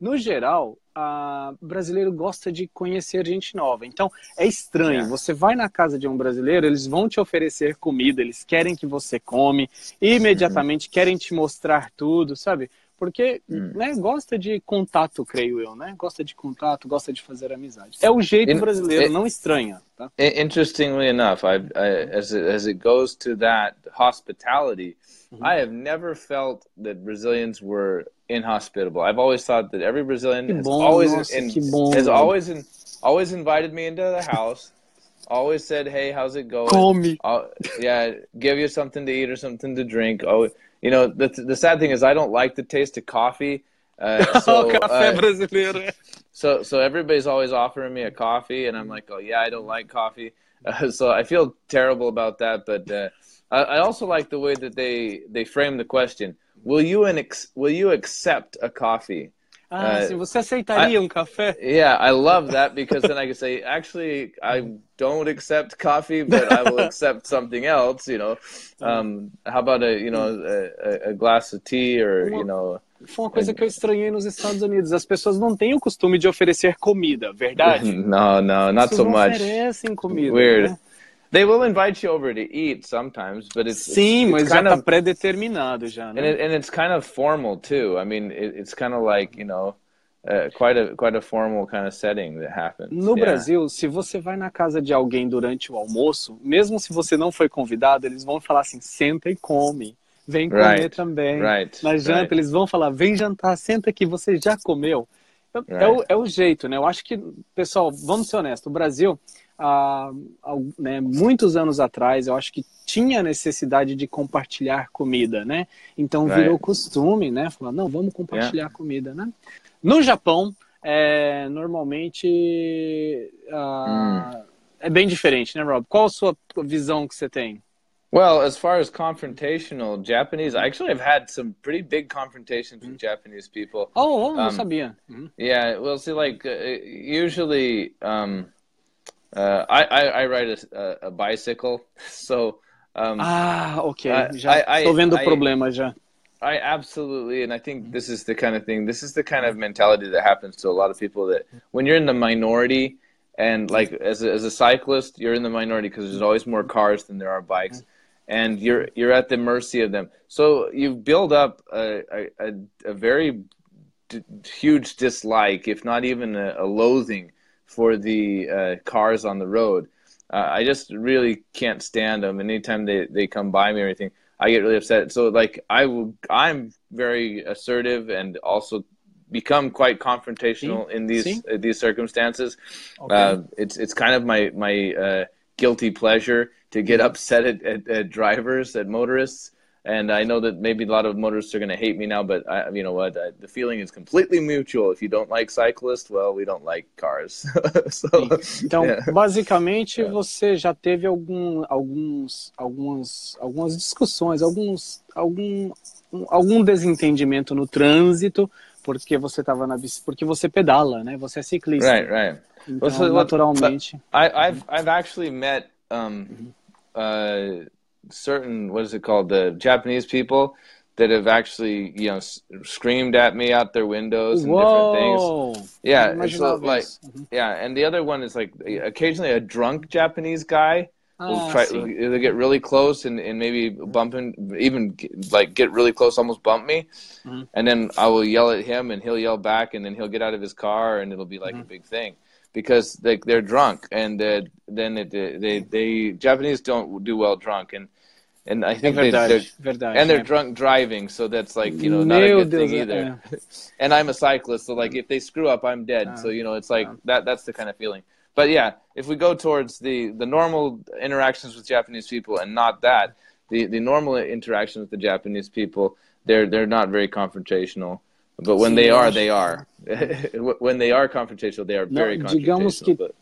no geral, a brasileiro gosta de conhecer gente nova. Então é estranho. Yeah. Você vai na casa de um brasileiro, eles vão te oferecer comida, eles querem que você come, imediatamente querem te mostrar tudo, sabe? Porque Hum. né, gosta de contato, creio eu, né? Gosta de contato, gosta de fazer amizade. É o jeito In- brasileiro, it- não estranha, tá? I- Interestingly enough, I, I as it, as it goes to that hospitality, Mm-hmm. I have never felt that Brazilians were inhospitable. I've always thought that every Brazilian has always in- has always in, always invited me into the house. always said, "Hey, how's it going?" Come. I'll, yeah, give you something to eat or something to drink. Oh, you know, the the sad thing is I don't like the taste of coffee. Uh, so, o café uh, so so everybody's always offering me a coffee, and I'm like, oh yeah, I don't like coffee. Uh, so I feel terrible about that. But uh, I, I also like the way that they they frame the question: Will you an ex- will you accept a coffee? Ah, Uh, você aceitaria um café? Yeah, I love that because then I can say, actually, I don't accept coffee, but I will accept something else. You know, um, how about a you know a, a- glass of tea or you know. Foi uma coisa que eu estranhei nos Estados Unidos. As pessoas não têm o costume de oferecer comida, verdade? No, no, not so não much. oferecem comida. Weird. né? They will invite you over to eat sometimes, but it's Sim, it's, mas it's já kind está of pré-determinado já, and, né? it, and it's kind of formal too. I mean, it, it's kind of like you know, uh, quite a quite a formal kind of setting that happens. No Yeah. Brasil, se você vai na casa de alguém durante o almoço, mesmo se você não foi convidado, eles vão falar assim: senta e come. Vem comer Right, também. right, Na janta, right. eles vão falar: vem jantar, senta aqui, você já comeu. É, é o, é o jeito, né? Eu acho que, pessoal, vamos ser honestos: o Brasil, há, há, né, muitos anos atrás, eu acho que tinha necessidade de compartilhar comida, né? Então Right. virou costume, né? Falar: não, vamos compartilhar comida, né? No Japão, é, normalmente ah, é bem diferente, né, Rob? Qual a sua visão que você tem? Well, as far as confrontational Japanese, I actually have had some pretty big confrontations with Japanese people. Oh, oh não Um, sabia. Uhum. Yeah, well, see, like uh, usually, um, uh, I, I I ride a, a bicycle, so um, Ah, ok. I- Já estou vendo o problema já. I absolutely, and I think this is the kind of thing. This is the kind of mentality that happens to a lot of people. That when you're in the minority, and like as a, as a cyclist, you're in the minority because there's always more cars than there are bikes, and you're you're at the mercy of them. So you build up a a, a, very d- huge dislike, if not even a, a loathing, for the uh, cars on the road. Uh, I just really can't stand them. And anytime they, they come by me or anything, I get really upset. So like I will, I'm very assertive and also become quite confrontational in these uh, these circumstances. Ok. Uh, it's it's kind of my my uh, guilty pleasure to get upset at, at, at drivers, at motorists. And I know that maybe a lot of motorists are going to hate me now, but I, you know what? I, the feeling is completely mutual. If you don't like cyclists, well, we don't like cars. so, Então, yeah. basicamente, É. você já teve algum, alguns, algumas, algumas discussões, alguns, algum, um- algum desentendimento no trânsito, porque você estava na bici, porque você pedala, né? Você é ciclista. right, right. Então, Você- naturalmente. I, I've I've actually met um, uh, certain what is it called the Japanese people that have actually you know s- screamed at me out their windows and different things. Yeah, it's imaginava like. Uhum. yeah, and the other one is like occasionally a drunk Japanese guy will Ah, try they get really close and, and maybe bumping even like get really close almost bump me Mhm. and then i will yell at him and he'll yell back and then he'll get out of his car and it'll be like a Mm-hmm. big thing because they, they're drunk and uh, then it, uh, they they japanese don't do well drunk and and i think they, verdade. and they're drunk driving so that's like you know not a good thing either and I'm a cyclist, so like if they screw up, I'm dead. so you know, it's like that. That's the kind of feeling. But yeah, if we go towards the the normal interactions with Japanese people and not that, the the normal interaction with the Japanese people, they're they're not very confrontational. But when Sim, they are, they are. when they are confrontational, they are Não, very digamos confrontational. que- but-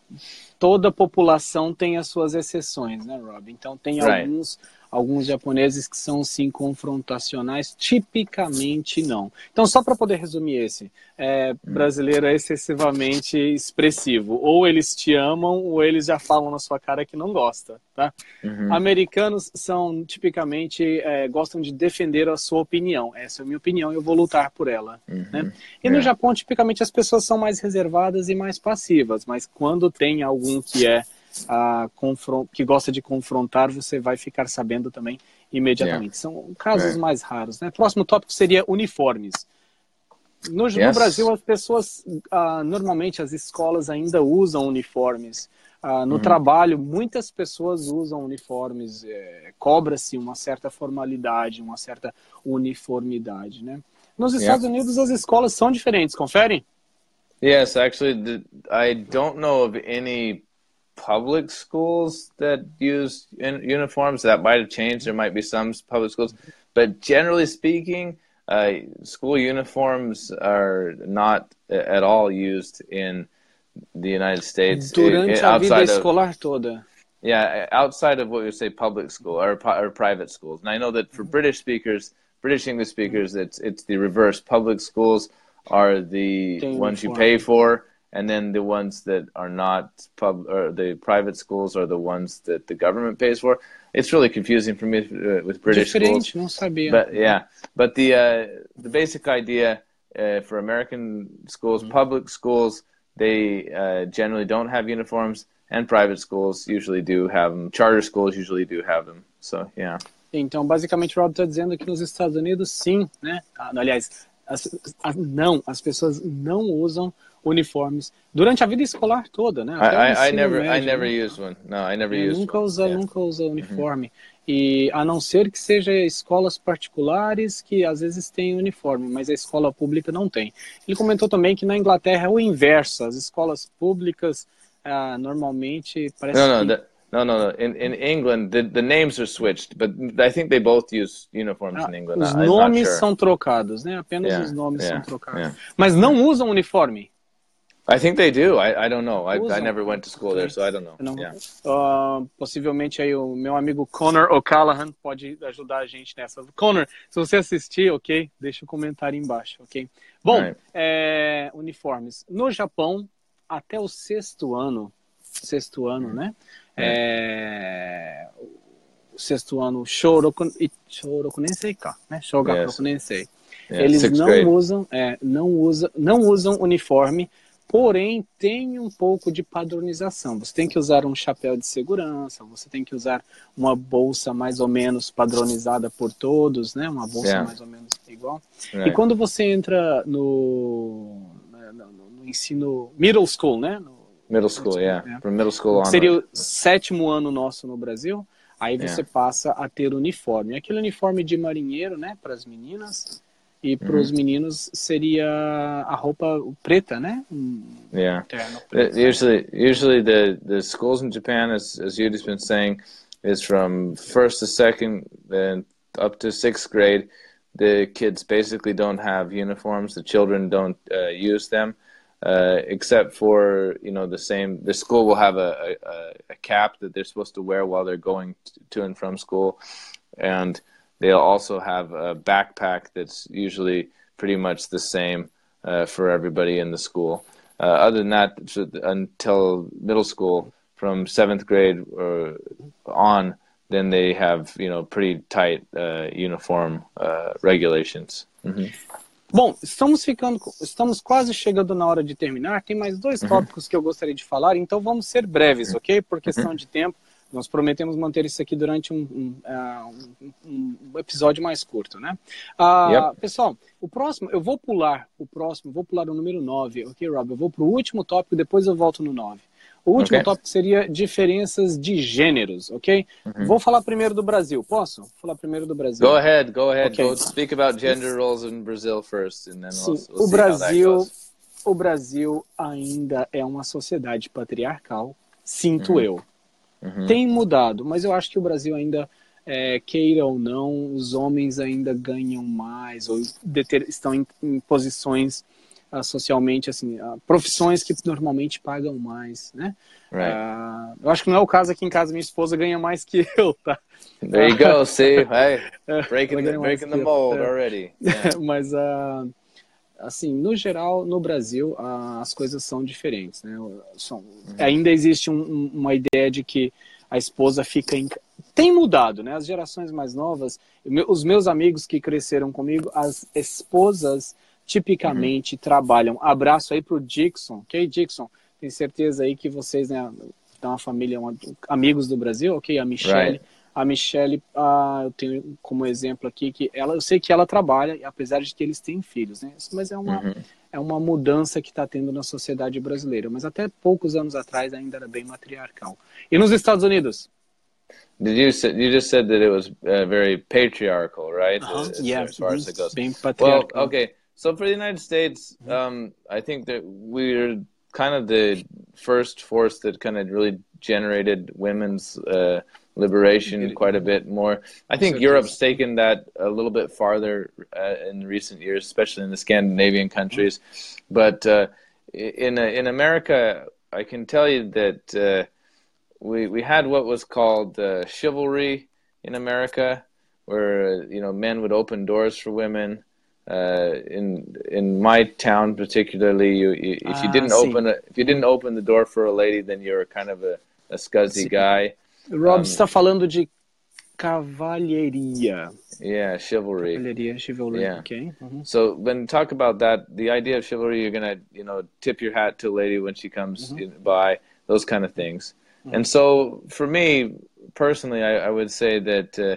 toda população tem as suas exceções, né, Rob? Então tem Right. alguns alguns japoneses que são sim confrontacionais, tipicamente não. Então só para poder resumir esse, é, Hum. brasileiro é excessivamente expressivo. Ou eles te amam ou eles já falam na sua cara que não gosta, tá? Mhm. Americanos são tipicamente é, gostam de defender a sua opinião. Essa é a minha opinião, eu vou lutar por ela. né? E no É. Japão, tipicamente, as pessoas são mais reservadas e mais passivas, mas quando tem algum que é ah, confron- que gosta de confrontar, você vai ficar sabendo também imediatamente. São casos É. mais raros. Né? Próximo tópico seria uniformes. No, yes. no Brasil, as pessoas, uh, normalmente as escolas ainda usam uniformes. Uh, no uhum. trabalho, muitas pessoas usam uniformes, é, cobra-se uma certa formalidade, uma certa uniformidade, né? Nos Estados. Unidos, as escolas são diferentes, confere? Yes, actually, I don't know of any public schools that use uniforms. That might have changed. There might be some public schools, but generally speaking, uh, school uniforms are not at all used in the United States. Durante a vida escolar of, toda. Yeah, outside of what we say public school or, or private schools. And I know that for British speakers, British English speakers, it's it's the reverse. Public schools are the ones you pay for, and then the ones that are not pub or the private schools are the ones that the government pays for. It's really confusing for me uh, with British Diferente, schools. Não sabia. But yeah, but the uh, the basic idea uh, for American schools, mm -hmm. public schools, they uh, generally don't have uniforms, and private schools usually do have them. Charter schools usually do have them. So yeah. Então, basicamente, o Rob está dizendo que nos Estados Unidos, sim, né? Ah, aliás, as, as, não, as pessoas não usam uniformes durante a vida escolar toda, né? I, I, never, médio, I never né? used one. No, I never used nunca one. Usa, yeah. Nunca usa uniforme. Uhum. E a não ser que seja escolas particulares que às vezes têm uniforme, mas a escola pública não tem. Ele comentou também que na Inglaterra é o inverso. As escolas públicas ah, normalmente parece não, não, que... No, no, no. In in England, the, the names are switched, but I think they both use uniforms ah, in England. Os I'm nomes sure. são trocados, né? Apenas yeah, os nomes yeah, são trocados. Yeah. Mas não usam uniforme. I think they do. I, I don't know. I, I never went to school there, so I don't know. Não, yeah. uh, possivelmente aí o meu amigo Connor O'Callaghan pode ajudar a gente nessa. Connor, se você assistir, ok, deixa o um comentário embaixo, ok? Bom, right. é, uniformes. No Japão, até o sexto ano, sexto ano, né? É, o sexto ano, Shoroku, Shoroku Nensei, né? Shogaku Nensei. Eles não grade. usam, é, não, usa, não usam uniforme, porém tem um pouco de padronização. Você tem que usar um chapéu de segurança, você tem que usar uma bolsa mais ou menos padronizada por todos, né? Uma bolsa yeah. mais ou menos igual. E quando você entra no, no, no, ensino middle school, né? No, Middle school, yeah. yeah. From middle school on. Seria o sétimo ano nosso no Brasil. Aí você yeah. passa a ter uniforme. Aquele uniforme de marinheiro, né, para as meninas. E para os mm meninos seria a roupa preta, né? Um yeah. Preto, usually, usually the, the schools in Japan, as, as Yudi's been saying, is from first to second, then up to sixth grade. The kids basically don't have uniforms. The children don't uh, use them. Uh, except for you know the same the school will have a, a, a, cap that they're supposed to wear while they're going to and from school and they'll also have a backpack that's usually pretty much the same uh, for everybody in the school uh, other than that until middle school from seventh grade or on then they have you know pretty tight uh, uniform uh, regulations mm-hmm. Bom, estamos ficando, estamos quase chegando na hora de terminar. Tem mais dois uhum. tópicos que eu gostaria de falar, então vamos ser breves, ok? Por questão uhum. de tempo. Nós prometemos manter isso aqui durante um, um, uh, um, um episódio mais curto, né? Uh, yep. Pessoal, o próximo, eu vou pular o próximo, vou pular o número 9, ok, Rob? Eu vou para o último tópico, depois eu volto no 9. O último okay. tópico seria diferenças de gêneros, ok? Uhum. Vou falar primeiro do Brasil. Posso? Vou falar primeiro do Brasil. Go ahead, go ahead. Okay. Go speak about gender roles in Brazil first, and then Sim, we'll, we'll o Brasil, o Brasil ainda é uma sociedade patriarcal, sinto uhum. eu. Uhum. Tem mudado, mas eu acho que o Brasil ainda é, queira ou não, os homens ainda ganham mais ou estão em, em posições uh, socialmente, assim, uh, profissões que normalmente pagam mais, né? Right. Uh, eu acho que não é o caso aqui em casa, minha esposa ganha mais que eu, tá? There you go, see? Hey, breaking, the, breaking the mold eu. already. Yeah. Mas, assim, no geral, no Brasil, as coisas são diferentes, né? São, uhum. Ainda existe um, um, uma ideia de que a esposa fica em tem mudado, né? As gerações mais novas, os meus amigos que cresceram comigo, as esposas tipicamente uhum. trabalham. Abraço aí pro Dixon, ok, Dixon? Tenho certeza aí que vocês, né, estão uma família, uma, amigos do Brasil, ok? A Michelle, right. A Michelle, ah, eu tenho como exemplo aqui que ela, eu sei que ela trabalha, apesar de que eles têm filhos, né? Mas é uma, uhum. é uma mudança que está tendo na sociedade brasileira. Mas até poucos anos atrás ainda era bem matriarcal. E nos Estados Unidos? Did you say, you just said that it was uh, very patriarchal, right? Uh -huh. as, yeah, as far as it goes. Bem patriarcal. Well, okay. So for the United States, mm-hmm. um, I think that we're kind of the first force that kind of really generated women's uh, liberation quite a bit more. I think Europe's taken that a little bit farther uh, in recent years, especially in the Scandinavian countries. But uh, in uh, in America, I can tell you that uh, we we had what was called uh, chivalry in America, where you know men would open doors for women. Uh, in in my town, particularly, you, you, if you ah, didn't open it, if you didn't open the door for a lady, then you're kind of a, a scuzzy guy. Rob um, está falando de cavalheria. Yeah, chivalry. Chivalry. Yeah. Okay. Mm-hmm. So when talk about that, the idea of chivalry, you're gonna, you know, tip your hat to a lady when she comes mm-hmm. by, those kind of things. Mm-hmm. And so for me personally, I, I would say that uh,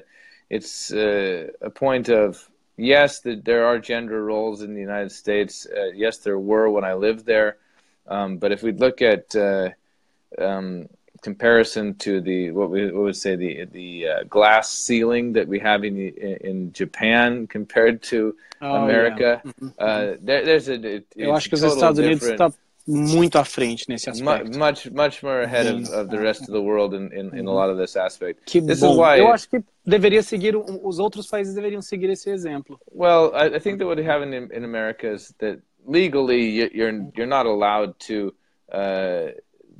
it's uh, a point of yes, that there are gender roles in the United States. Uh, yes, there were when I lived there. Um, but if we look at uh, um, comparison to the what we what would say the the uh, glass ceiling that we have in in Japan compared to oh, America, yeah. mm-hmm. uh, there, there's a. It, Eu acho que os Estados Unidos está muito à frente nesse aspecto. Much much more ahead of, of the rest of the world in, in, in a lot of this aspect. Que this bom. Why, Eu acho que deveria seguir os outros países deveriam seguir esse exemplo. Well, I, I think that what happened in, in America is that legally you're you're not allowed to. Uh,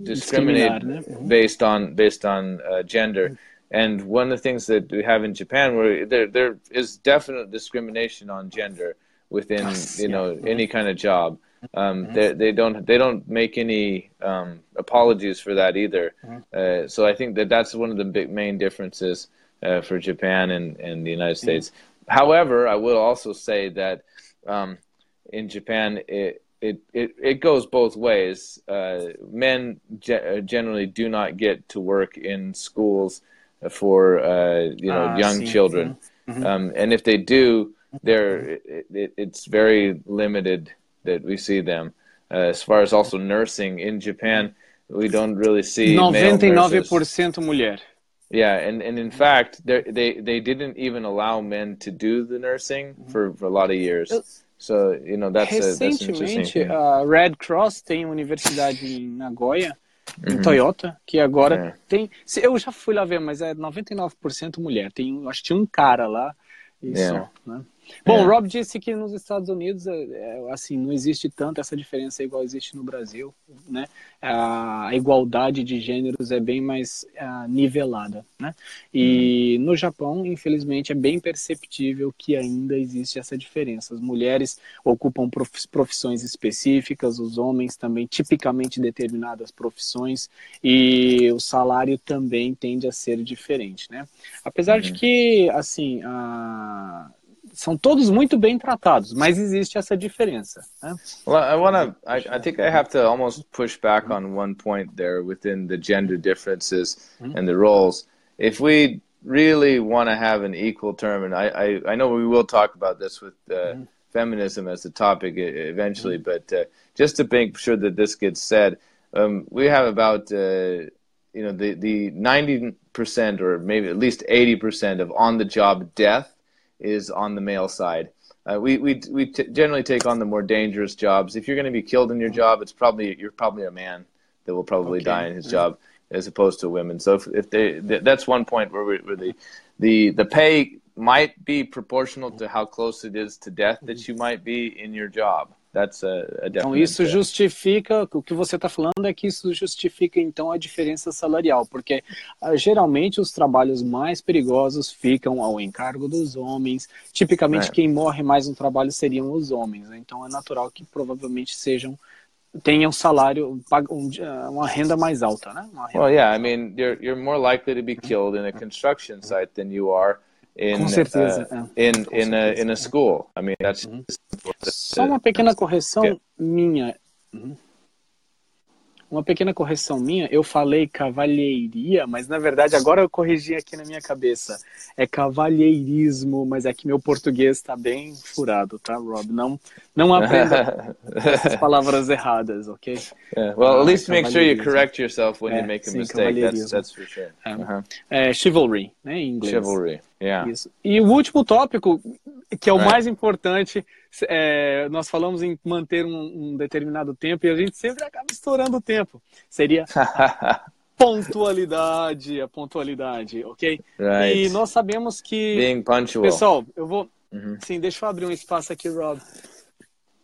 discriminate mm-hmm. based on based on uh, gender. Mm-hmm. And one of the things that we have in Japan, where there there is definite discrimination on gender within yes, you know yeah. any kind of job. Um, mm-hmm. they, they don't they don't make any um, apologies for that either. Mm-hmm. Uh, so I think that that's one of the big main differences uh, for Japan and, and the United States. However, I will also say that um, in Japan, it, it, it, it goes both ways. Uh, men ge- uh, generally do not get to work in schools for uh, you know ah, young children, mm-hmm. um, and if they do, they're it, it, it's very limited that we see them. Uh, as far as also nursing in Japan, we don't really see 99% mulher. Yeah, and, and in fact, they they didn't even allow men to do the nursing mm-hmm. for, for a lot of years. So, you know, that's Recentemente, a, a Red Cross tem uma universidade em Nagoya, em uhum. Toyota, que agora é. tem. Eu já fui lá ver, mas é 99% mulher. Tem, acho que tinha um cara lá e é. né? Bom, o é. Rob disse que nos Estados Unidos, é, é, assim, não existe tanto essa diferença igual existe no Brasil, né? A igualdade de gêneros é bem mais uh, nivelada, né? E uhum. no Japão, infelizmente, é bem perceptível que ainda existe essa diferença. As mulheres ocupam profissões específicas, os homens também tipicamente determinadas profissões e o salário também tende a ser diferente, né? Apesar uhum. de que, assim, a são todos muito bem tratados, mas existe essa diferença. Né? Well, I wanna, I, I think I have to almost push back on one point there within the gender differences mm-hmm. and the roles. If we really want to have an equal term, and I, I, I, know we will talk about this with uh, mm-hmm. feminism as a topic eventually, mm-hmm. but uh, just to make sure that this gets said, um, we have about uh, you know the the ninety percent or maybe at least eighty percent of on the job death is on the male side. Uh, we we we t- generally take on the more dangerous jobs. If you're going to be killed in your job, it's probably you're probably a man that will probably okay. die in his job as opposed to women. So if, if they th- that's one point where, we, where the the the pay might be proportional to how close it is to death that you might be in your job. That's a, a então isso justifica o que você está falando é que isso justifica então a diferença salarial, porque uh, geralmente os trabalhos mais perigosos ficam ao encargo dos homens. Tipicamente é. quem morre mais no trabalho seriam os homens. Né? Então é natural que provavelmente sejam tenham salário ah, uma renda mais alta, né? Well, yeah, I mean, you're you're more likely to be killed in a construction site than you are in, Com certeza. Uh, in, Com in, certeza. A, in a school. I mean, that's uhum. Só uma pequena correção minha. Uhum. Uma pequena correção minha, eu falei cavalheiria, mas na verdade agora eu corrigi aqui na minha cabeça. É cavalheirismo, mas é que meu português está bem furado, tá, Rob? Não, não aprenda essas palavras erradas, ok? Yeah. Well, at least make sure you correct yourself when É, you make a sim, mistake. That's, that's for sure. É. Uh-huh. É, chivalry, né, em inglês. Chivalry. Yeah. Isso. E o último tópico, que é o Right. mais importante, é, nós falamos em manter um, um determinado tempo e a gente sempre acaba estourando o tempo. Seria pontualidade, a pontualidade, ok? right. E nós sabemos que. Being punctual. Pessoal, eu vou. Uhum. Sim, deixa eu abrir um espaço aqui, Rob.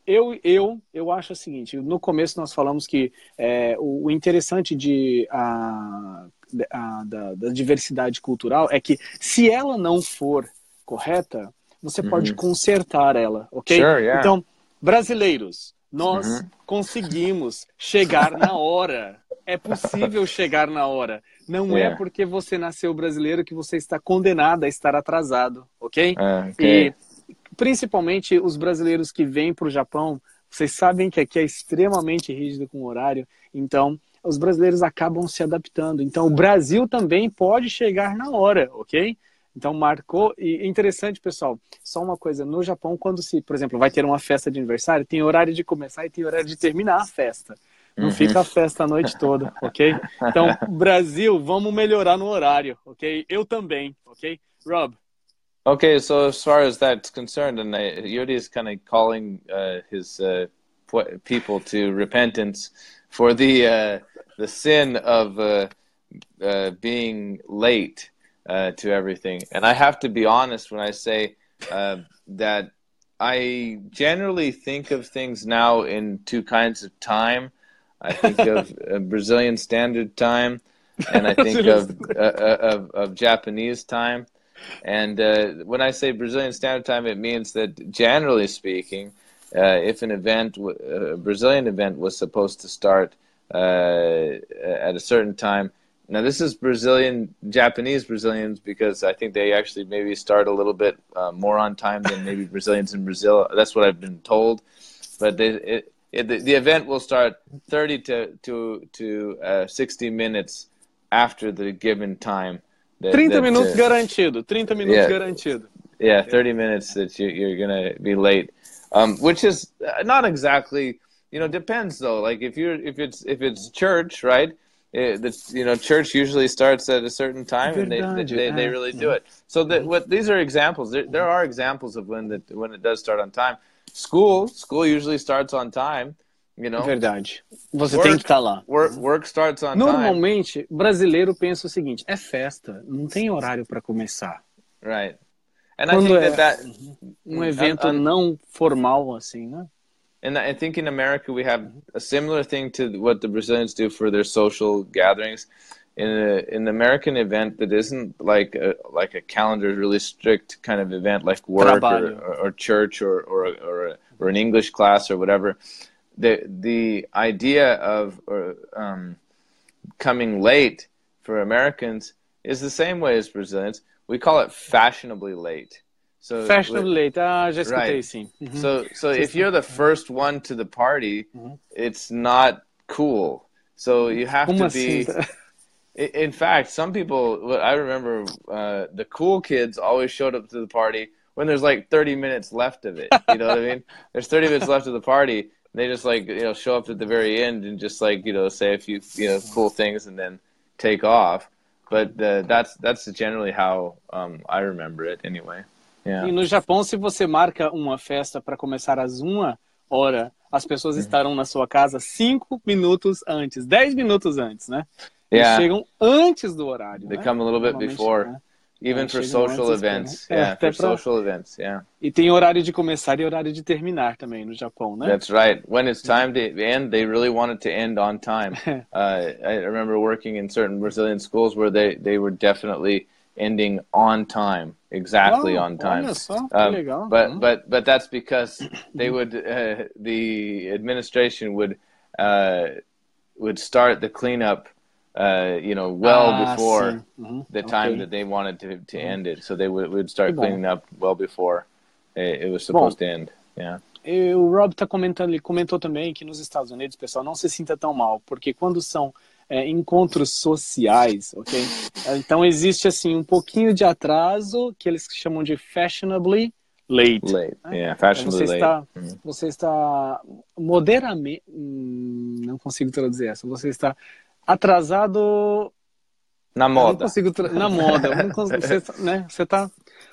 Eu, eu, eu acho o seguinte: no começo nós falamos que é, o, o interessante de, a, a- da, da diversidade cultural é que se ela não for correta, você pode consertar ela, ok? Uhum. Sure, yeah. Então, brasileiros, nós Uhum. conseguimos chegar na hora. É possível chegar na hora. Não é Yeah. porque você nasceu brasileiro que você está condenado a estar atrasado, ok? Uh, okay. E principalmente os brasileiros que vêm para o Japão, vocês sabem que aqui é extremamente rígido com o horário, então os brasileiros acabam se adaptando. Então o Brasil também pode chegar na hora, ok? Então marcou e é interessante, pessoal. Só uma coisa, no Japão quando se, por exemplo, vai ter uma festa de aniversário, tem horário de começar e tem horário de terminar a festa. Não fica a festa a noite toda, ok? Então, Brasil, vamos melhorar no horário, ok? Eu também, ok? Rob, Okay, so as far as that's concerned, and I, Yodi is kind of calling uh, his uh, people to repentance for the uh, the sin of uh, uh, being late uh, to everything. And I have to be honest when I say uh, that I generally think of things now in two kinds of time. I think of uh, Brazilian Standard Time, and I think of uh, uh, of, of Japanese time. And uh, when I say Brazilian Standard Time, it means that generally speaking, uh, if an event, a Brazilian event, was supposed to start uh, at a certain time. Now, this is Brazilian, Japanese Brazilians, because I think they actually maybe start a little bit uh, more on time than maybe Brazilians in Brazil. That's what I've been told. But they, it, it, the, the event will start 30 to, to, to uh, 60 minutes after the given time. that- 30 that, minutos uh, garantido, 30 minutos Yeah. garantido. yeah, 30 minutes that you, you're going to be late. Um, which is uh, not exactly, you know, depends though. Like if you're, if it's, if it's church, right? It, the, you know, church usually starts at a certain time and they, they, they, they é. really do it. So that what, these are examples. There, there are examples of when the, when it does start on time. School, school usually starts on time, you know, Verdade. Você Work. tem que estar lá. work, work starts on time. Normalmente, brasileiro pensa o seguinte: é festa, não tem horário para começar. Right. And I Quando think é- that, that, Um evento un- não formal assim, né? And I think in America we have a similar thing to what the Brazilians do for their social gatherings. In a, in an American event that isn't like a, like a calendar really strict kind of event like work or, or, or church or or or, a, or an English class or whatever, the the idea of or, um, coming late for Americans is the same way as Brazilians. We call it fashionably late. So Fashionable late, ah, escutei Right. sim. Uhum. so so if you're the first one to the party, Mhm. it's not cool. So you have to be. In fact, some people. what I remember uh, the cool kids always showed up to the party when there's like 30 minutes left of it. You know what I mean? There's 30 minutes left of the party. They just like you know show up at the very end and just like you know say a few you know cool things and then take off. But uh, that's that's generally how um, I remember it anyway. Yeah. E no Japão, se você marca uma festa para começar às uma hora, as pessoas estarão na sua casa cinco minutos antes, dez minutos antes, né? Eles Yeah. chegam antes do horário. They né? come a little bit before. né? Even É, for social antes, events. né? É, Yeah, até for pra- social events. Yeah, E tem horário de começar e horário de terminar também no Japão, né? that's right. When it's time to end, they really want it to end on time. uh, I remember working in certain Brazilian schools where they, they were definitely ending on time, exactly Ah, on time. Olha só, que Um, but Uhum. but but that's because they would uh, the administration would uh, would start the cleanup uh, you know well Ah, before. Uhum. the time that they wanted to to end it so they would, would start bom. cleaning up well before it, it was supposed to end yeah E o Rob tá comentando, ele comentou também que nos Estados Unidos, pessoal, não se sinta tão mal, porque quando são é, encontros sociais, ok? Então existe assim um pouquinho de atraso que eles chamam de fashionably late. Late, né? yeah, fashionably você late. está, você está moderadamente, hum, não consigo traduzir essa. Você está atrasado Na moda. consigo tra- na moda. consigo- você, tá- né? Você tá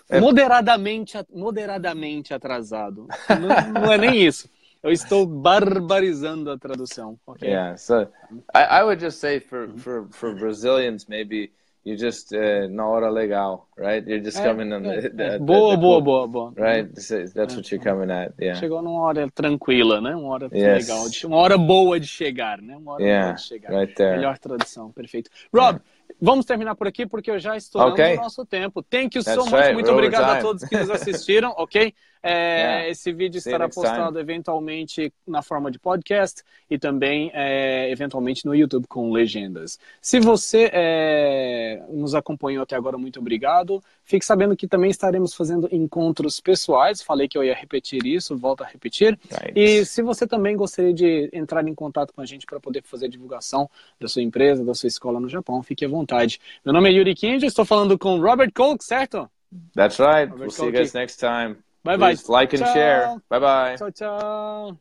É. moderadamente, moderadamente atrasado. Não, não é nem isso. Eu estou barbarizando a tradução, ok? Yeah, so I, I would just say for, for, for Brazilians, maybe you just uh, na hora legal, right? You're just É, coming on é, the, the, é. the- boa, the boa, cool- boa, boa. Right, that's what you're coming at. Yeah, Chegou numa hora tranquila, né? Uma hora Yes. legal, de- uma hora boa de chegar, né? Uma hora boa yeah, de chegar. right there. Melhor tradução, perfeito. Rob, vamos terminar por aqui porque eu já estouramos Ok. o nosso tempo. Thank you so That's much. right, Muito we're obrigado a todos que nos assistiram, ok? É, Yeah. Esse vídeo estará postado eventualmente na forma de podcast e também é, eventualmente no YouTube com legendas. Se você é, nos acompanhou até agora, muito obrigado. Fique sabendo que também estaremos fazendo encontros pessoais. Falei que eu ia repetir isso, volto a repetir. Right. E se você também gostaria de entrar em contato com a gente para poder fazer divulgação da sua empresa, da sua escola no Japão, fique à vontade. Meu nome é Yuri Kinji, estou falando com Robert Kolk, certo? That's right. Robert We'll see you guys next time. Bye bye. Like and Tchau. share. Bye bye. Tchau, tchau.